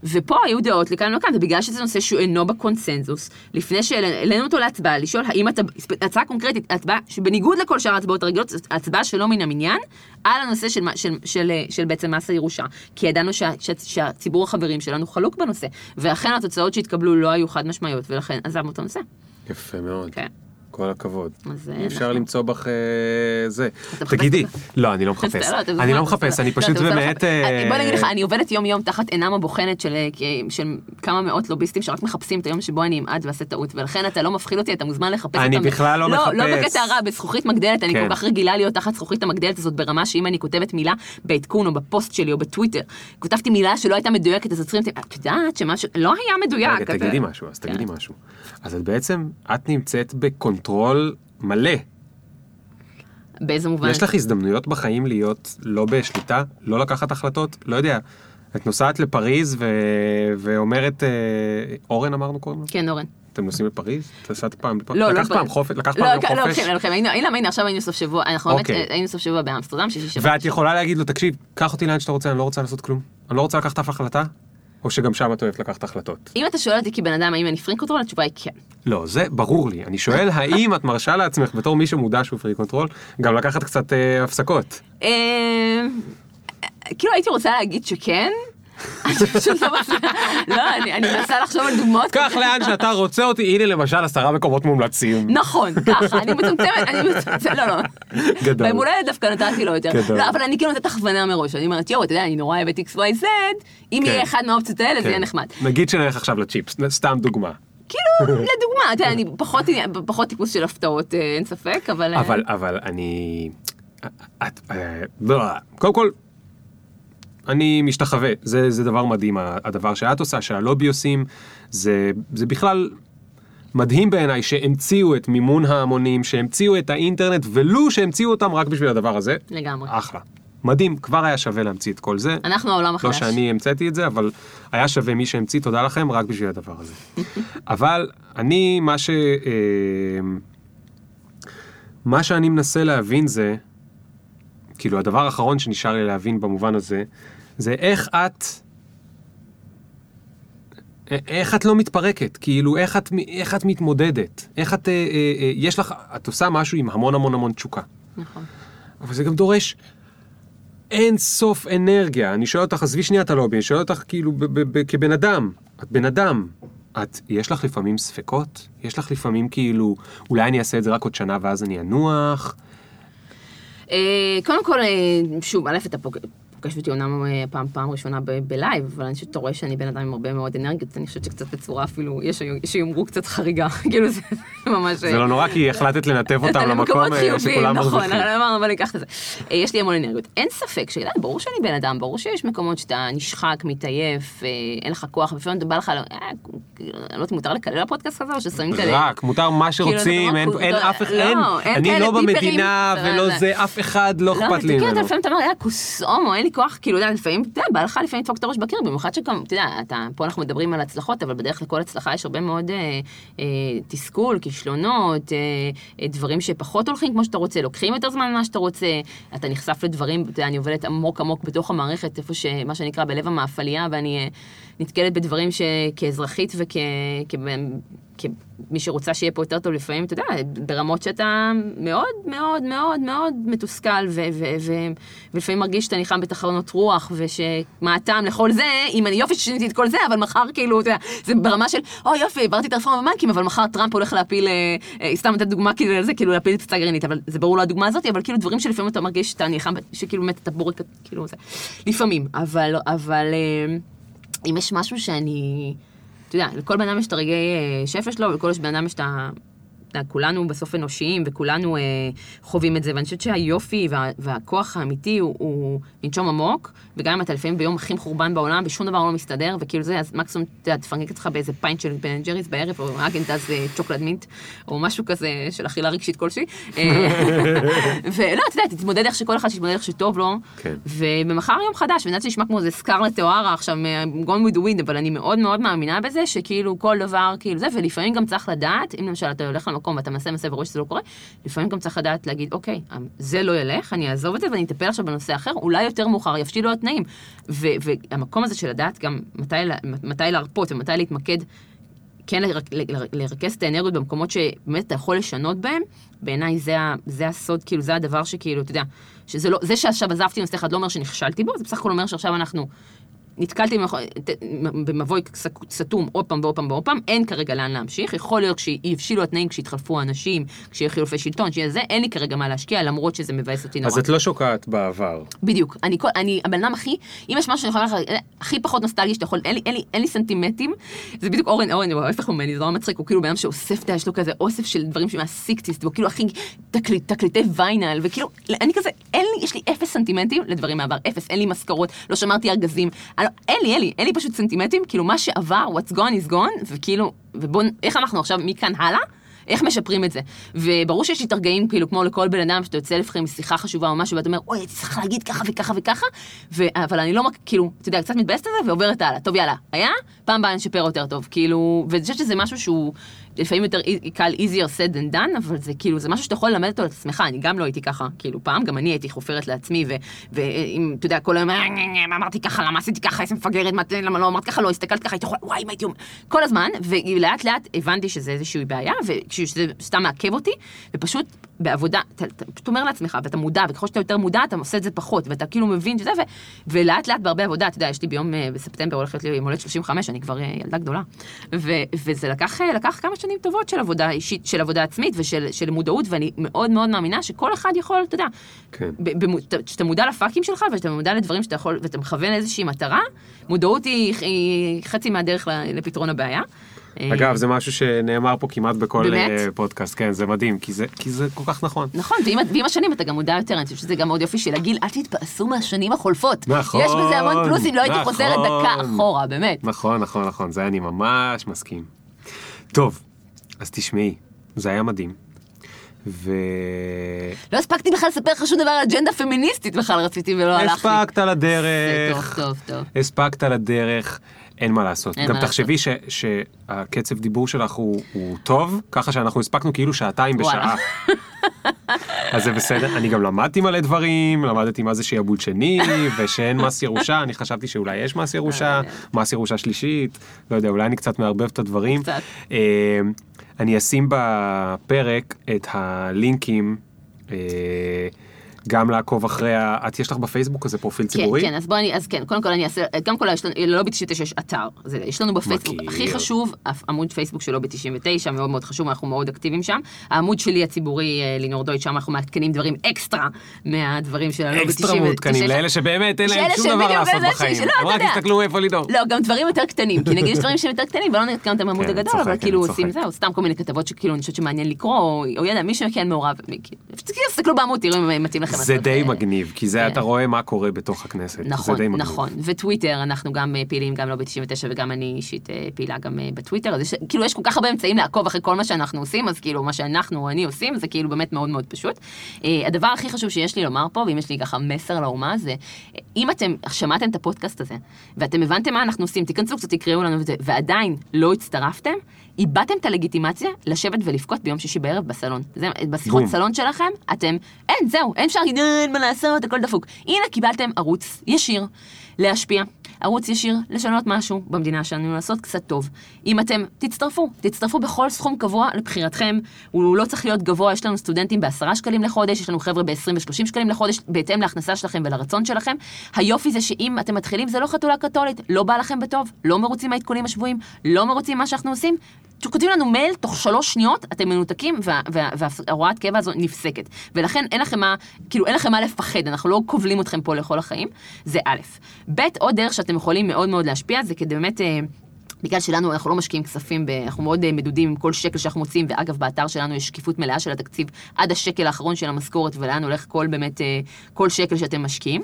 ופה היו דעות לכאן ולכאן, ובגלל שזה נושא שהוא אינו בקונסנזוס, לפני שהעלינו אותו להצבעה, לשאול האם אתה, הצעה קונקרטית, הצבעה שבניגוד לכל שאר ההצבעות הרגילות, הצבעה שלא מן המניין, על הנושא של, של, של, של, של בעצם מס הירושה. כי ידענו שה, שה, שהציבור החברים שלנו חלוק בנושא, ואכן התוצאות שהתקבלו לא היו חד משמעיות, ולכן עזבנו את הנושא. יפה מאוד. כן. כל הכבוד. אי אפשר אנחנו- למצוא בך אה, זה. תגידי? לא, אני לא מחפש. אתה אני לא מחפש, אני לא, פשוט באמת... אה, בוא נגיד לך, אני עובדת יום יום תחת עינם הבוחנת של, אה, של כמה מאות לוביסטים שרק מחפשים את היום שבו אני אמעד ואעשה טעות, ולכן אתה לא מפחיד אותי, אתה מוזמן לחפש אני אותם. בכלל לא לא, לא מחפש. בקטע רע, בזכוכית מגדלת, אני כן. כל כך רגילה להיות תחת זכוכית המגדלת הזאת ברמה שאם אני כותבת מילה בעדכון או בפוסט שלי או בטוויטר, כתבתי מילה שלא הייתה מדויקת, אז עוצרים אותי, את יודעת שמשהו לא היה מדויק. רגע, אתה- תגידי משהו, אז כן. תגידי משהו. אז את בעצם, את נמצאת ב control מלא. באיזה מובן? יש לך הזדמנויות בחיים להיות לא בשליטה, לא לקחת החלטות, לא יודע. את נוסעת לפריז ו... ואומרת, אה, אורן אמרנו קוראים לו? כן, אורן. אתם נוסעים לפריז? נסעת פעם? לא, לא לקחת פעם. חופש? לקחת לא, פעם לא, יום לא, חופש? לוקחים, לוקחים, היינו, הנה, הנה, עכשיו היינו סוף שבוע, אנחנו באמת אוקיי. היינו סוף שבוע באמסטרדם, שישי שבת. ואת יכולה להגיד לו, תקשיב, קח אותי לאן שאתה רוצה, אני לא רוצה לעשות כלום. אני לא רוצה לקחת אף החלטה? או שגם שם את אוהבת לקחת החלטות? אם אתה שואל אותי כבן אדם האם אני freak control, התשובה היא כן. לא, זה ברור לי. אני שואל, האם את מרשה לעצמך, בתור מי שמודע שהוא freak control, גם לקחת קצת אה, הפסקות? אה, כאילו הייתי רוצה להגיד שכן, אני פשוט לא לא, אני מנסה לחשוב על דוגמאות. קח לאן שאתה רוצה אותי, הנה למשל עשרה מקומות מומלצים. נכון, ככה, אני מצומצמת, אני מצומצמת, לא, לא. גדול. ביום הולדת דווקא נתתי לו יותר. גדול. לא, אבל אני כאילו נותנת הכוונה מראש, אני אומרת, יואו, אתה יודע, אני נורא אוהבת XYZ, אם כן. יהיה אחד מהאופציות האלה, זה יהיה כן. נחמד. נגיד שנלך עכשיו לצ'יפס, סתם דוגמה. כאילו, לדוגמה, אתה יודע, אני פחות, טיפוס של הפתעות, אה, אין ספק, אבל... אה, אבל, אבל אני... אה, לא, קודם כל, אני משתחווה, זה, זה דבר מדהים, הדבר שאת עושה, שהלובי עושים, זה, זה בכלל מדהים בעיניי שהמציאו את מימון ההמונים, שהמציאו את האינטרנט, ולו שהמציאו אותם רק בשביל הדבר הזה, לגמרי. אחלה. מדהים, כבר היה שווה להמציא את כל זה. אנחנו העולם לא החדש. שאני המצאתי את זה, אבל היה שווה מי שהמציא, תודה לכם, רק בשביל הדבר הזה. אבל אני, מה ש... אה, מה שאני מנסה להבין זה, כאילו הדבר האחרון שנשאר לי להבין במובן הזה, זה איך את... איך את לא מתפרקת? כאילו, איך את, איך את מתמודדת? איך את... אה, אה, אה, יש לך... את עושה משהו עם המון המון המון תשוקה. נכון. אבל זה גם דורש אין סוף אנרגיה. אני שואל אותך, עזבי שנייה את הלובי, אני שואל אותך כאילו ב- ב- ב- כבן אדם. את בן אדם. את, יש לך לפעמים ספקות? יש לך לפעמים כאילו, אולי אני אעשה את זה רק עוד שנה ואז אני אנוח? אה, קודם כל, אה, שוב, א', אתה פוגש אותי אומנם אה, פעם, פעם ראשונה ב- בלייב, אבל אני חושבת שאתה רואה שאני בן אדם עם הרבה מאוד אנרגיות, אני חושבת שקצת בצורה אפילו, יש שיאמרו קצת חריגה, כאילו זה ממש... זה לא נורא כי החלטת לנתב אותם למקום אה, שכולם נכון, מרוויחים. אמרנו, אבל ניקח את זה. אה, יש לי המון אנרגיות. אין ספק שכדאי, ברור שאני בן אדם, ברור שיש מקומות שאתה נשחק, מתעייף, אה, אין לך כוח, ולפעמים אתה בא לך, אה, כאילו, אני לא יודעת מותר לקלל בפודקאסט הזה, או ששמים כאלה... רק, מותר מה שרוצים, זה אין- קול- אף אחד, לא, אני לא במדינה ולא זה- אף אחד לא לא, אכפת לי ממנו. לי כוח, כאילו, אתה יודע, לפעמים, אתה יודע, בא לך לפעמים לדפוק את הראש בקיר, במיוחד שגם, אתה יודע, אתה, פה אנחנו מדברים על הצלחות, אבל בדרך לכל הצלחה יש הרבה מאוד אה, אה, תסכול, כישלונות, אה, אה, דברים שפחות הולכים כמו שאתה רוצה, לוקחים יותר זמן ממה שאתה רוצה, אתה נחשף לדברים, אתה יודע, אני עובדת עמוק עמוק בתוך המערכת, איפה שמה שנקרא בלב המאפליה, ואני אה, נתקלת בדברים שכאזרחית וכמי שרוצה שיהיה פה יותר טוב לפעמים, אתה יודע, ברמות שאתה מאוד מאוד מאוד מאוד מתוסכל, ו- ו- ו- ולפעמים מרגיש שאתה ניחם בתחרונות רוח, ושמה הטעם לכל זה, אם אני יופי ששיניתי את כל זה, אבל מחר כאילו, אתה יודע, זה ברמה של, אוי יופי, העברתי את הרפורמה בבנקים, אבל מחר טראמפ הולך להפיל, אה, אה, סתם לתת דוגמה כאילו לזה, כאילו להפיל את פצצה גרעינית, אבל זה ברור לא הדוגמה הזאת, אבל כאילו דברים שלפעמים אתה מרגיש שאתה ניחם, שכאילו באמת אתה בורק, כאילו זה, לפעמים, אבל, אבל אה, אם יש משהו שאני, אתה יודע, לכל בן אדם יש את הרגעי אה, שפל שלו, ולכל בן אדם יש את ה... כולנו בסוף אנושיים וכולנו אה, חווים את זה, ואני חושבת שהיופי וה, והכוח האמיתי הוא, הוא לנשום עמוק, וגם אם אתה לפעמים ביום הכי מחורבן בעולם ושום דבר לא מסתדר, וכאילו זה, אז מקסימום, תפנק אותך באיזה pint של Ben & Jerry's בערב, או האגן דאז אה, chocolate mint, או משהו כזה של אכילה רגשית כלשהי. אה, ולא, אתה יודע, תתמודד איך שכל אחד יתמודד איך שטוב לו, כן. ובמחר יום חדש, ואני יודעת שזה נשמע כמו איזה סקרלט אוהרה עכשיו, גון with the wind, אבל אני מאוד מאוד מאמינה בזה, שכאילו כל דבר כאילו זה, ולפעמים גם צריך לדעת, אם למשל אתה הולך למקום ואתה מנסה מנסה ורואה שזה לא קורה, לפעמים גם צריך לדעת להגיד, אוקיי, זה לא ילך, אני אעזוב את זה ואני אטפל עכשיו בנושא אחר, אולי יותר מאוחר יבשילו התנאים. ו- והמקום הזה של לדעת גם מתי, מתי להרפות ומתי להתמקד. כן לרכז את האנרגיות במקומות שבאמת אתה יכול לשנות בהם, בעיניי זה, זה הסוד, כאילו זה הדבר שכאילו, אתה יודע, שזה לא, זה שעכשיו עזבתי נושא אחד לא אומר שנכשלתי בו, זה בסך הכל אומר שעכשיו אנחנו, נתקלתי במבוי סתום עוד פעם ועוד פעם ועוד פעם, אין כרגע לאן להמשיך, יכול להיות שיבשילו התנאים כשיתחלפו האנשים, כשיהיה חילופי שלטון, שיהיה זה, אין לי כרגע מה להשקיע, למרות שזה מבאס אותי נורא. אז את לא שוקעת בעבר. בדיוק. אני, אני הבן אדם הכי, אם יש משהו שאני יכולה לך, הכי פחות נוסטלגי שאתה יכול, אין לי, אין לי, אין לי סנטימטים, זה בדיוק אורן, אורן הוא ההפך ממני, זה נורא מצחיק, הוא כאילו בן אדם שאוסף, אתה יש לו כזה אוסף של דברים מהסיקטיסט, והוא כאילו הכי תקליט, תקליטי ויינל, וכאילו, אני כזה, אין לי, יש לי אפס סנטימנטים לדברים מהעבר, אפס, אין לי משכורות, לא שמרתי ארגזים, אני, לא- אין לי, אין לי, אין לי פשוט סנטימנטים, כאילו מה שעבר, what's gone is gone, וכאילו, ובוא, איך אנחנו עכשיו מכאן הלאה? איך משפרים את זה? וברור שיש לי את הרגעים, כאילו, כמו לכל בן אדם, שאתה יוצא לפעמים משיחה חשובה או משהו, ואתה אומר, אוי, צריך להגיד ככה וככה וככה, ו... אבל אני לא, כאילו, אתה יודע, קצת מתבאסת על זה ועוברת הלאה. טוב, יאללה, היה, פעם הבאה נשפר יותר טוב. כאילו, ואני חושבת שזה משהו שהוא לפעמים יותר קל easier said than done, אבל זה כאילו, זה משהו שאתה יכול ללמד אותו על עצמך, אני גם לא הייתי ככה, כאילו, פעם גם אני הייתי חופרת לעצמי, ואם, אתה יודע, כל היום, "אה, אמרתי ככה, למה עשיתי ככה, איזה מפגרת, מה- למה לא אמרת ככה, לא הסתכלת ככה, הייתי יכולה, וואי, מה הייתי אומר, כל הזמן, ולאט לאט הבנתי שזה איזושהי בעיה, ושזה סתם מעכב אותי, ופשוט בעבודה, אתה אתה פשוט אומר לעצמך, ואתה מודע, וככל שאתה יותר מודע, אתה עושה את זה פחות, ואתה כאילו מבין שזה, ו, ולאט לאט בהרבה עבודה, אתה יודע, יש לי ביום, אה, בספטמבר הולכת לי יום הולדת 35, אני כבר אה, ילדה גדולה. ו, וזה לקח, אה, לקח כמה שנים טובות של עבודה אישית, של עבודה עצמית ושל של מודעות, ואני מאוד מאוד מאמינה שכל אחד יכול, אתה יודע, כן. כשאתה מודע לפאקים שלך, ושאתה מודע לדברים שאתה יכול, ואתה מכוון לאיזושהי מטרה, מודעות היא, היא חצי מהדרך לפתרון הבעיה. אגב, זה משהו שנאמר פה כמעט בכל באמת? אה, פודקאסט, כן, זה מדהים, כי זה- כי זה כל כך נכון. נכון, ועם, ועם השנים אתה גם מודע יותר, אני חושבת שזה גם מאוד יופי של הגיל, אל תתבאסו מהשנים החולפות. נכון, יש בזה המון פלוסים, לא הייתי נכון. חוזרת דקה אחורה, באמת. נכון, נכון, נכון, זה אני ממש מסכים. טוב, אז תשמעי, זה היה מדהים. ו... לא הספקתי בכלל לספר לך שום דבר על אג'נדה פמיניסטית בכלל רציתי ולא הלך לי. הספקת זה לדרך. טוב, טוב, טוב. הספקת לדרך, אין מה לעשות. אין גם מה תחשבי ש- שהקצב דיבור שלך הוא, הוא טוב, ככה שאנחנו הספקנו כאילו שעתיים בשעה. אז זה בסדר. אני גם למדתי מלא דברים, למדתי מה זה שיעבוד שני, ושאין מס ירושה, אני חשבתי שאולי יש מס ירושה, מס ירושה שלישית, לא יודע, אולי אני קצת מערבב את הדברים. קצת. אה, אני אשים בפרק את הלינקים. גם לעקוב אחרי ה... את יש לך בפייסבוק כזה פרופיל כן, ציבורי? כן, אז בואי, אני- אז כן, קודם כל אני אעשה, קודם כל יש לנו, ללובי 99 יש אתר, זה, יש לנו בפייסבוק, מכיר. הכי חשוב, עמוד פייסבוק של לובי 99, מאוד מאוד חשוב, אנחנו מאוד אקטיביים שם. העמוד שלי הציבורי, אה, לינור דויטש, שם אנחנו מעדכנים דברים אקסטרה מהדברים של הלובי 99. אקסטרה מעודכנים לאלה שבאמת אין להם שום דבר לעשות בחיים. הם רק יודע. יסתכלו איפה לדאוג. לא, גם דברים יותר קטנים, כי נגיד יש דברים שהם יותר קטנים ולא נתקן אותם בעמוד כן, אני הגדול, אבל כאילו. עושים זהו, סתם כל מיני כתבות שכאילו אני חושבת שמעניין לקרוא, או ידע, מי שכן מעורב, כאילו תסתכלו בעמוד, תראו אם מתאים לכם. זה די אה, מגניב, כי זה כן. אתה רואה מה קורה בתוך הכנסת. נכון. נכון, וטוויטר, אנחנו גם אה, פעילים, גם לא ב-99 וגם אני אישית אה, פעילה גם בטוויטר, אז יש, כאילו יש כל כך הרבה אמצעים לעקוב אחרי כל מה שאנחנו עושים, אז כאילו מה שאנחנו או אני עושים זה כאילו באמת מאוד מאוד פשוט. הדבר הכי חשוב שיש לי לומר פה, ואם יש לי ככה מסר לאומה, זה אם אתם שמעתם את הפודקאסט הזה, ואתם הבנתם מה אנחנו עושים, תיכנסו קצת, תקראו לנו את זה, ועדיין לא הצטרפתם, איבדתם את הלגיטימציה לשבת ולבכות ביום שישי בערב בסלון. זה, בשיחות בום. סלון שלכם, אתם, אין, זהו, אין אפשר להגיד, "אה, אין מה לעשות, הכל דפוק. הנה, קיבלתם ערוץ ישיר להשפיע. ערוץ ישיר לשנות משהו במדינה שלנו, לעשות קצת טוב. אם אתם, תצטרפו, תצטרפו בכל סכום קבוע לבחירתכם. הוא לא צריך להיות גבוה, יש לנו סטודנטים בעשרה שקלים לחודש, יש לנו חבר'ה ב-20 ו-30 שקלים לחודש, בהתאם להכנסה שלכם ולרצון שלכם. היופי זה שאם אתם מתחילים, זה לא חתולה קתולית, לא בא לכם בטוב, לא מרוצים מהעדכונים השבועיים, לא מרוצים מה שאנחנו עושים. כותבים לנו מייל, תוך שלוש שניות אתם מנותקים וה- קבע הזו נפסקת. ולכן אין לכם מה, כאילו אין לכם מה לפחד, אנחנו לא כובלים אתכם פה לכל החיים, זה א'. ב', עוד דרך שאתם יכולים מאוד מאוד להשפיע, זה כדי באמת... אה, בגלל שלנו אנחנו לא משקיעים כספים, אנחנו מאוד אה, מדודים עם כל שקל שאנחנו מוציאים, ואגב, באתר שלנו יש שקיפות מלאה של התקציב עד השקל האחרון של המשכורת, ולאן הולך כל באמת, אה, כל שקל שאתם משקיעים.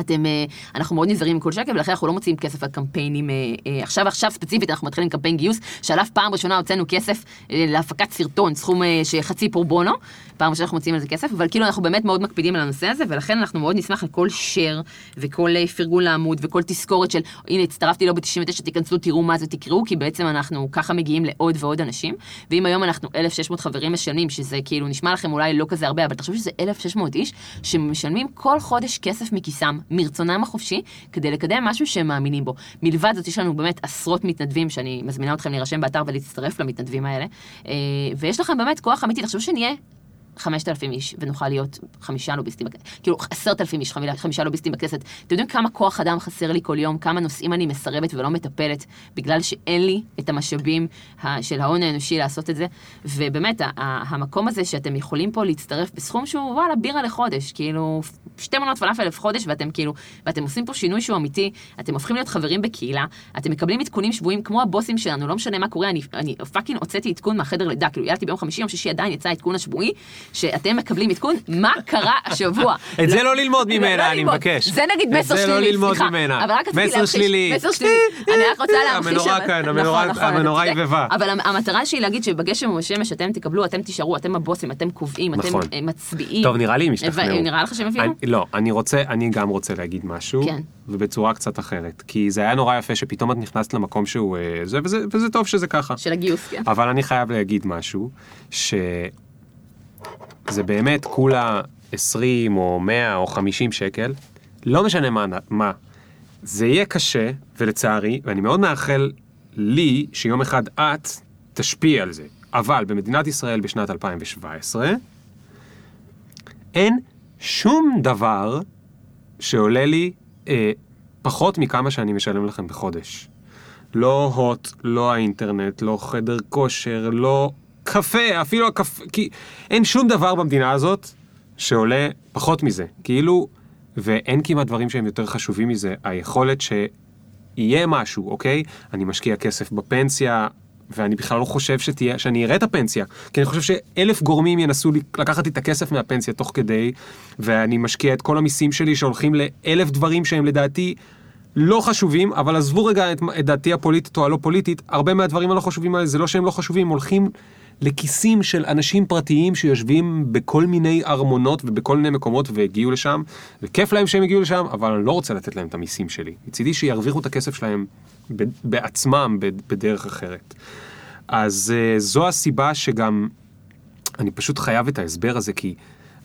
אתם, אה, אנחנו מאוד נזהרים עם כל שקל, ולכן אנחנו לא מוציאים כסף על קמפיינים. אה, אה, עכשיו, עכשיו ספציפית אנחנו מתחילים קמפיין גיוס, שעליו פעם ראשונה הוצאנו כסף להפקת סרטון, סכום שחצי פור בונו, פעם ראשונה אנחנו מוציאים על זה כסף, אבל כאילו אנחנו באמת מאוד מקפידים על הנושא הזה, ולכן אנחנו מאוד נשמח על כל share, וכל אה, פרגון לעמוד, וכל תזכורת של, הנה, הצטרפתי לו ב-99, תיכנסו, תראו מה זה, תקראו, כי בעצם אנחנו ככה מגיעים לעוד ועוד אנשים, ואם היום אנחנו 1,600 חברים משלמים, שזה כאילו נשמע לכם אולי לא כזה הרבה, אבל תחשבו שזה 1,600 איש, שמשלמים כל חודש כסף מכיסם, מרצונם החופשי, כדי לקדם משהו שהם מאמינים בו. מלבד זאת, יש לנו באמת עשרות מתנדבים, שאני מזמינה אתכם להירשם באתר ולהצטרף למתנדבים האלה, אה, ויש לכם באמת כוח אמיתי, תחשבו שנהיה 5,000 איש, ונוכל להיות חמישה לוביסטים, כאילו עשרת אלפים איש, חמישה לוביסטים בכנסת. אתם יודעים כמה כוח אדם חסר לי כל יום, כמה נושאים אני מסרבת ולא מטפלת, בגלל שאין לי את המשאבים של ההון האנושי לעשות את זה. ובאמת, המקום הזה שאתם יכולים פה להצטרף בסכום שהוא, וואלה, בירה לחודש, כאילו, שתי מנות פלאפל לחודש, ואתם כאילו, ואתם עושים פה שינוי שהוא אמיתי, אתם הופכים להיות חברים בקהילה, אתם מקבלים עדכונים שבועיים כמו הבוסים שלנו, לא משנה מה קורה, אני, אני fucking הוצאתי עדכון מהחדר לידה, כאילו, שאתם מקבלים עדכון, מה קרה השבוע. את זה לא ללמוד לא, ממנה, לא אני ללמוד. מבקש. זה נגיד את מסר זה שלילי, לא ללמוד סליחה. ממנה. אבל רק רציתי מסר להמחיש- שלילי. מסר שלילי. אני רק רוצה להמחיש... המנורה כאן, נכון, המנורה- נכון, המנורה אתה צודק. עיבבה. אבל המ- המטרה שלי להגיד שבגשם ובשמש אתם תקבלו, אתם תישארו, אתם הבוסים, אתם קובעים, אתם נכון. אה, מצביעים. טוב, נראה לי הם השתכנעו. נראה לך שהם הבינו? לא, אני רוצה, אני גם רוצה להגיד משהו, כן. ובצורה קצת אחרת. כי זה היה נורא יפה שפתאום את נכנסת למקום שהוא אה, זה, וזה, וזה טוב שזה ככה. של הגיוס, כן. אבל אני חייב להגיד משהו, שזה באמת כולה 20 או 100 או 50 שקל, לא משנה מה, מה. זה יהיה קשה, ולצערי, ואני מאוד מאחל לי שיום אחד את תשפיעי על זה. אבל במדינת ישראל בשנת 2017, אין שום דבר שעולה לי אה, פחות מכמה שאני משלם לכם בחודש. לא הוט, לא האינטרנט, לא חדר כושר, לא קפה, אפילו הקפה, כי אין שום דבר במדינה הזאת שעולה פחות מזה. כאילו, ואין כמעט דברים שהם יותר חשובים מזה. היכולת שיהיה משהו, אוקיי? אני משקיע כסף בפנסיה, ואני בכלל לא חושב שתהיה, שאני אראה את הפנסיה, כי אני חושב שאלף גורמים ינסו לקחת לי את הכסף מהפנסיה תוך כדי, ואני משקיע את כל המיסים שלי שהולכים לאלף דברים שהם לדעתי לא חשובים, אבל עזבו רגע את, את דעתי הפוליטית או הלא פוליטית, הרבה מהדברים הלא חשובים האלה זה לא שהם לא חשובים, הולכים לכיסים של אנשים פרטיים שיושבים בכל מיני ארמונות ובכל מיני מקומות והגיעו לשם, וכיף להם שהם הגיעו לשם, אבל אני לא רוצה לתת להם את המיסים שלי. מצידי שירוויחו את הכסף שלהם בעצמם בדרך אחרת. אז uh, זו הסיבה שגם אני פשוט חייב את ההסבר הזה, כי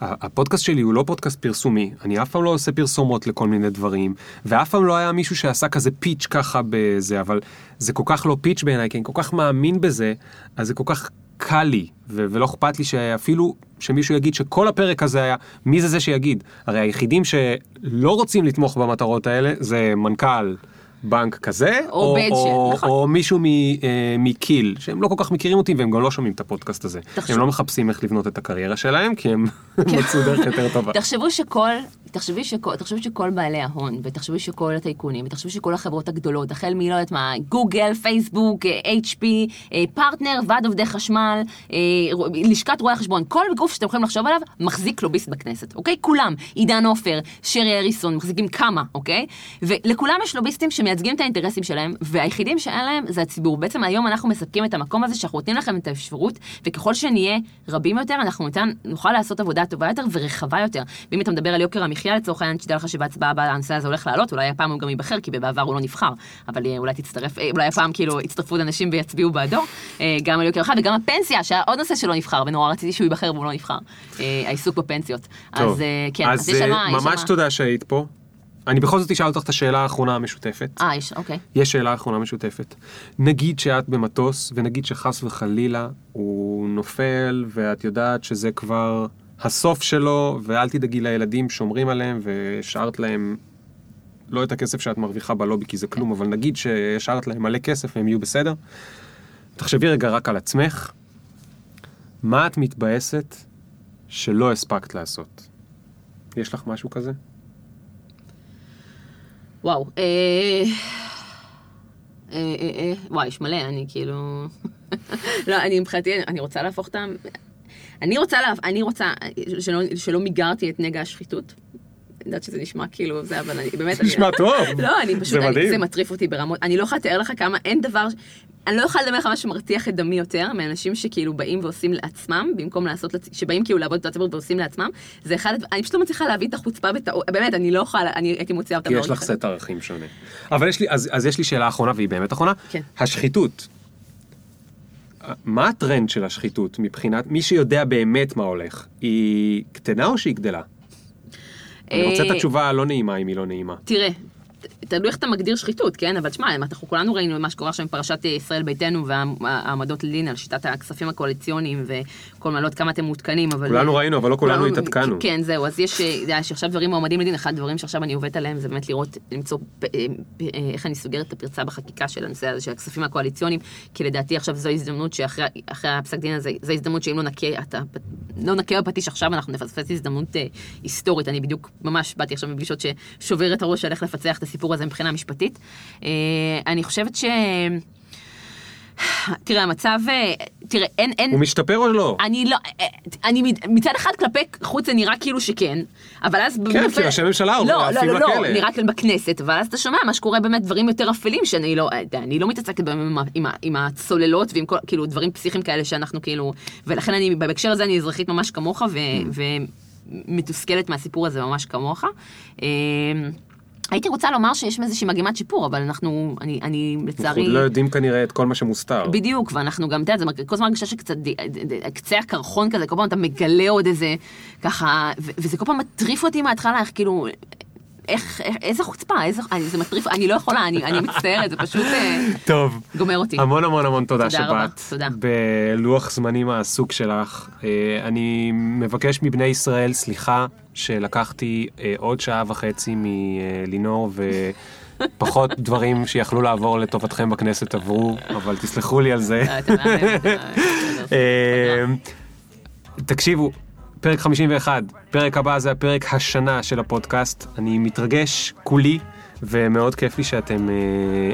הפודקאסט שלי הוא לא פודקאסט פרסומי, אני אף פעם לא עושה פרסומות לכל מיני דברים, ואף פעם לא היה מישהו שעשה כזה פיץ' ככה בזה, אבל זה כל כך לא פיץ' בעיניי, כי אני כל כך מאמין בזה, אז זה כל כך קל לי, ו- ולא אכפת לי שאפילו שמישהו יגיד שכל הפרק הזה היה, מי זה זה שיגיד? הרי היחידים שלא רוצים לתמוך במטרות האלה זה מנכ"ל. בנק כזה, או Budget, או, נכון. או מישהו מ- אה, מקיל, שהם לא כל כך מכירים אותי והם גם לא שומעים את הפודקאסט הזה. תחשוב- הם לא מחפשים איך לבנות את הקריירה שלהם, כי הם מצאו דרך יותר טובה. תחשבו שכל, תחשבי שכל, תחשבו שכל בעלי ההון, ותחשבו שכל הטייקונים, ותחשבו שכל החברות הגדולות, החל מלא יודעת מה, גוגל, פייסבוק, אה, HP, אה, פרטנר, ועד עובדי חשמל, אה, לשכת רואי החשבון, כל גוף שאתם יכולים לחשוב עליו, מחזיק לוביסט בכנסת, אוקיי? כולם. עידן עופר, שרי אריסון, מחזיקים כמה, אוקיי? ולכולם יש לוביסטים שמייצגים את האינטרסים שלהם, והיחידים שאין להם זה הציבור. בעצם היום אנחנו מספקים את המקום הזה שאנחנו נותנים לכם את האפשרות, וככל שנהיה רבים יותר, אנחנו נוכל לעשות עבודה טובה יותר ורחבה יותר. ואם אתה מדבר על יוקר המחיה לצורך העניין, שתדע לך שבהצבעה הבאה הנושא הזה הולך לעלות, אולי הפעם הוא גם ייבחר, כי בעבר הוא לא נבחר, אבל אה, אולי תצטרף, אה, אולי הפעם כאילו יצטרפו עוד אנשים ויצביעו בעדו, אה, גם על יוקר המחיה וגם הפנסיה, שהיה עוד נושא שלא נבחר, ונורא רציתי שהוא ייבחר והוא לא נבחר, העיסוק בפנסיות. טוב, אז כן, אז מה, יש על ממש מה. תודה שהיית פה. אני בכל זאת אשאל אותך את השאלה האחרונה המשותפת. אה, יש, אוקיי. יש שאלה אחרונה משותפת. נגיד שאת במטוס, ונגיד שחס וחלילה הוא נופל, ואת יודעת שזה כבר הסוף שלו, ואל תדאגי לילדים, שומרים עליהם, והשארת להם לא את הכסף שאת מרוויחה בלובי, כי זה כלום, אבל נגיד שהשארת להם מלא כסף והם יהיו בסדר. תחשבי רגע רק על עצמך, מה את מתבאסת שלא הספקת לעשות? יש לך משהו כזה? וואו. אה, אה, אה, אה, וואי, יש מלא, אני כאילו... לא, אני מבחינתי, אני רוצה להפוך אותם... אני רוצה, לה, אני רוצה שלא, שלא מיגרתי את נגע השחיתות. אני יודעת שזה נשמע כאילו זה, אבל אני באמת... אני- נשמע טוב. לא, אני פשוט, זה אני. זה מטריף אותי ברמות, אני לא יכולה לתאר לך כמה, אין דבר, אני לא יכולה לדבר לך מה שמרתיח את דמי יותר, מאנשים שכאילו באים ועושים לעצמם, במקום לעשות, שבאים כאילו לעבוד את הציבור ועושים לעצמם, זה אחד, אני פשוט לא מצליחה להביא את החוצפה ואת ה... באמת, אני לא יכולה, אני הייתי מוציאה אותה כי יש לך. סט ערכים שונה. אבל יש לי, אז, אז יש לי שאלה אחרונה, והיא באמת אחרונה. כן. השחיתות. מה הטרנד של השחיתות מבחינת מי שיודע באמת מה הולך? היא קטנה או שהיא גדלה? אני רוצה את אה, התשובה הלא נעימה אם היא לא נעימה. תראה, תלוי איך אתה מגדיר שחיתות, כן? אבל תשמע, אנחנו כולנו ראינו מה שקורה עכשיו עם פרשת אה, ישראל ביתנו והעמדות לדין על שיטת הכספים הקואליציוניים וכל מה, לא יודעת כמה אתם מעודכנים, אבל... כולנו ראינו, אבל לא כולנו התעדכנו. כן, זהו, אז יש, אה, שעכשיו דברים מועמדים לדין, אחד הדברים שעכשיו אני עובדת עליהם זה באמת לראות, למצוא אה, איך אני סוגרת את הפרצה בחקיקה של הנושא הזה של הכספים הקואליציוניים, כי לדעתי עכשיו זו הזדמנות שאחרי אחרי הפסק דין הזה, זו הזדמנות שאם לא נכה, אתה, לא נכה בפטיש עכשיו, אנחנו נפספס הזדמנות היסטורית. אני בדיוק, ממש באתי עכשיו מפגישות ששובר את הראש על איך לפצח את הסיפור הזה מבחינה משפטית. אה, אני חושבת ש... תראה, המצב, אה, תראה, אין, אין, הוא משתפר או לא? אני לא, אה, אני מצ- מצד אחד כלפי חוץ זה נראה כאילו שכן, אבל אז... כן, נופל- כי ראשי ממשלה לא, עפים לא, לא, לכלא. לא, נראה כאילו בכנסת, אבל אז אתה שומע מה שקורה באמת דברים יותר אפלים שאני לא, אני לא מתעסקת בהם עם, עם, עם הצוללות ועם כל, כאילו דברים פסיכיים כאלה שאנחנו כאילו, ולכן אני, בהקשר הזה אני אזרחית ממש כמוך ו, ומתוסכלת מהסיפור הזה ממש כמוך. הייתי רוצה לומר שיש איזושהי מגמת שיפור, אבל אנחנו, אני, אני אנחנו לצערי... עוד לא יודעים כנראה את כל מה שמוסתר. בדיוק, ואנחנו גם, אתה יודע, זה כל הזמן הרגשה שקצת, קצה הקרחון כזה, כל פעם אתה מגלה עוד איזה, ככה, ו- וזה כל פעם מטריף אותי מההתחלה, איך כאילו, איך, איך- איזה חוצפה, איזה, אני, זה מטריף, אני לא יכולה, אני, אני מצטערת, זה פשוט אה, טוב. גומר אותי. המון המון המון תודה תודה רבה, שבאת. תודה. בלוח זמנים העסוק שלך. אה, אני מבקש מבני ישראל סליחה שלקחתי אה, עוד שעה וחצי מלינור ופחות דברים שיכלו לעבור לטובתכם בכנסת עברו, אבל תסלחו לי על זה. מהמם, אה, אה, תקשיבו, פרק 51, פרק הבא זה הפרק השנה של הפודקאסט. אני מתרגש כולי, ומאוד כיף לי שאתם אה,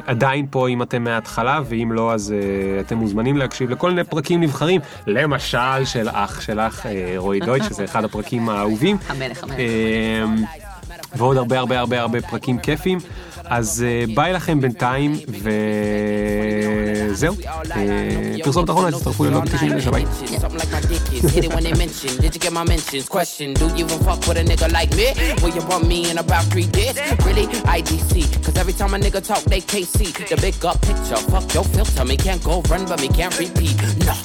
עדיין פה אם אתם מההתחלה, ואם לא אז אה, אתם מוזמנים להקשיב לכל מיני פרקים נבחרים, למשל של אח שלך אה, רועי דויטש, שזה אחד הפרקים האהובים. המלך, המלך. אה, ועוד הרבה הרבה הרבה הרבה פרקים כיפים. אז אה, ביי לכם בינתיים, וזהו. אה, פרסומת אחרונה, תצטרפו ללובי 99, ביי. Something like my dick is hit it when they mention. Did you get my mentions? Question: Do you even fuck with a nigga like me? Will you bump me in about three days? Really? IDC. Cause every time a nigga talk, they can't see the big up picture. Fuck your filter, me can't go run, but me can't repeat. No.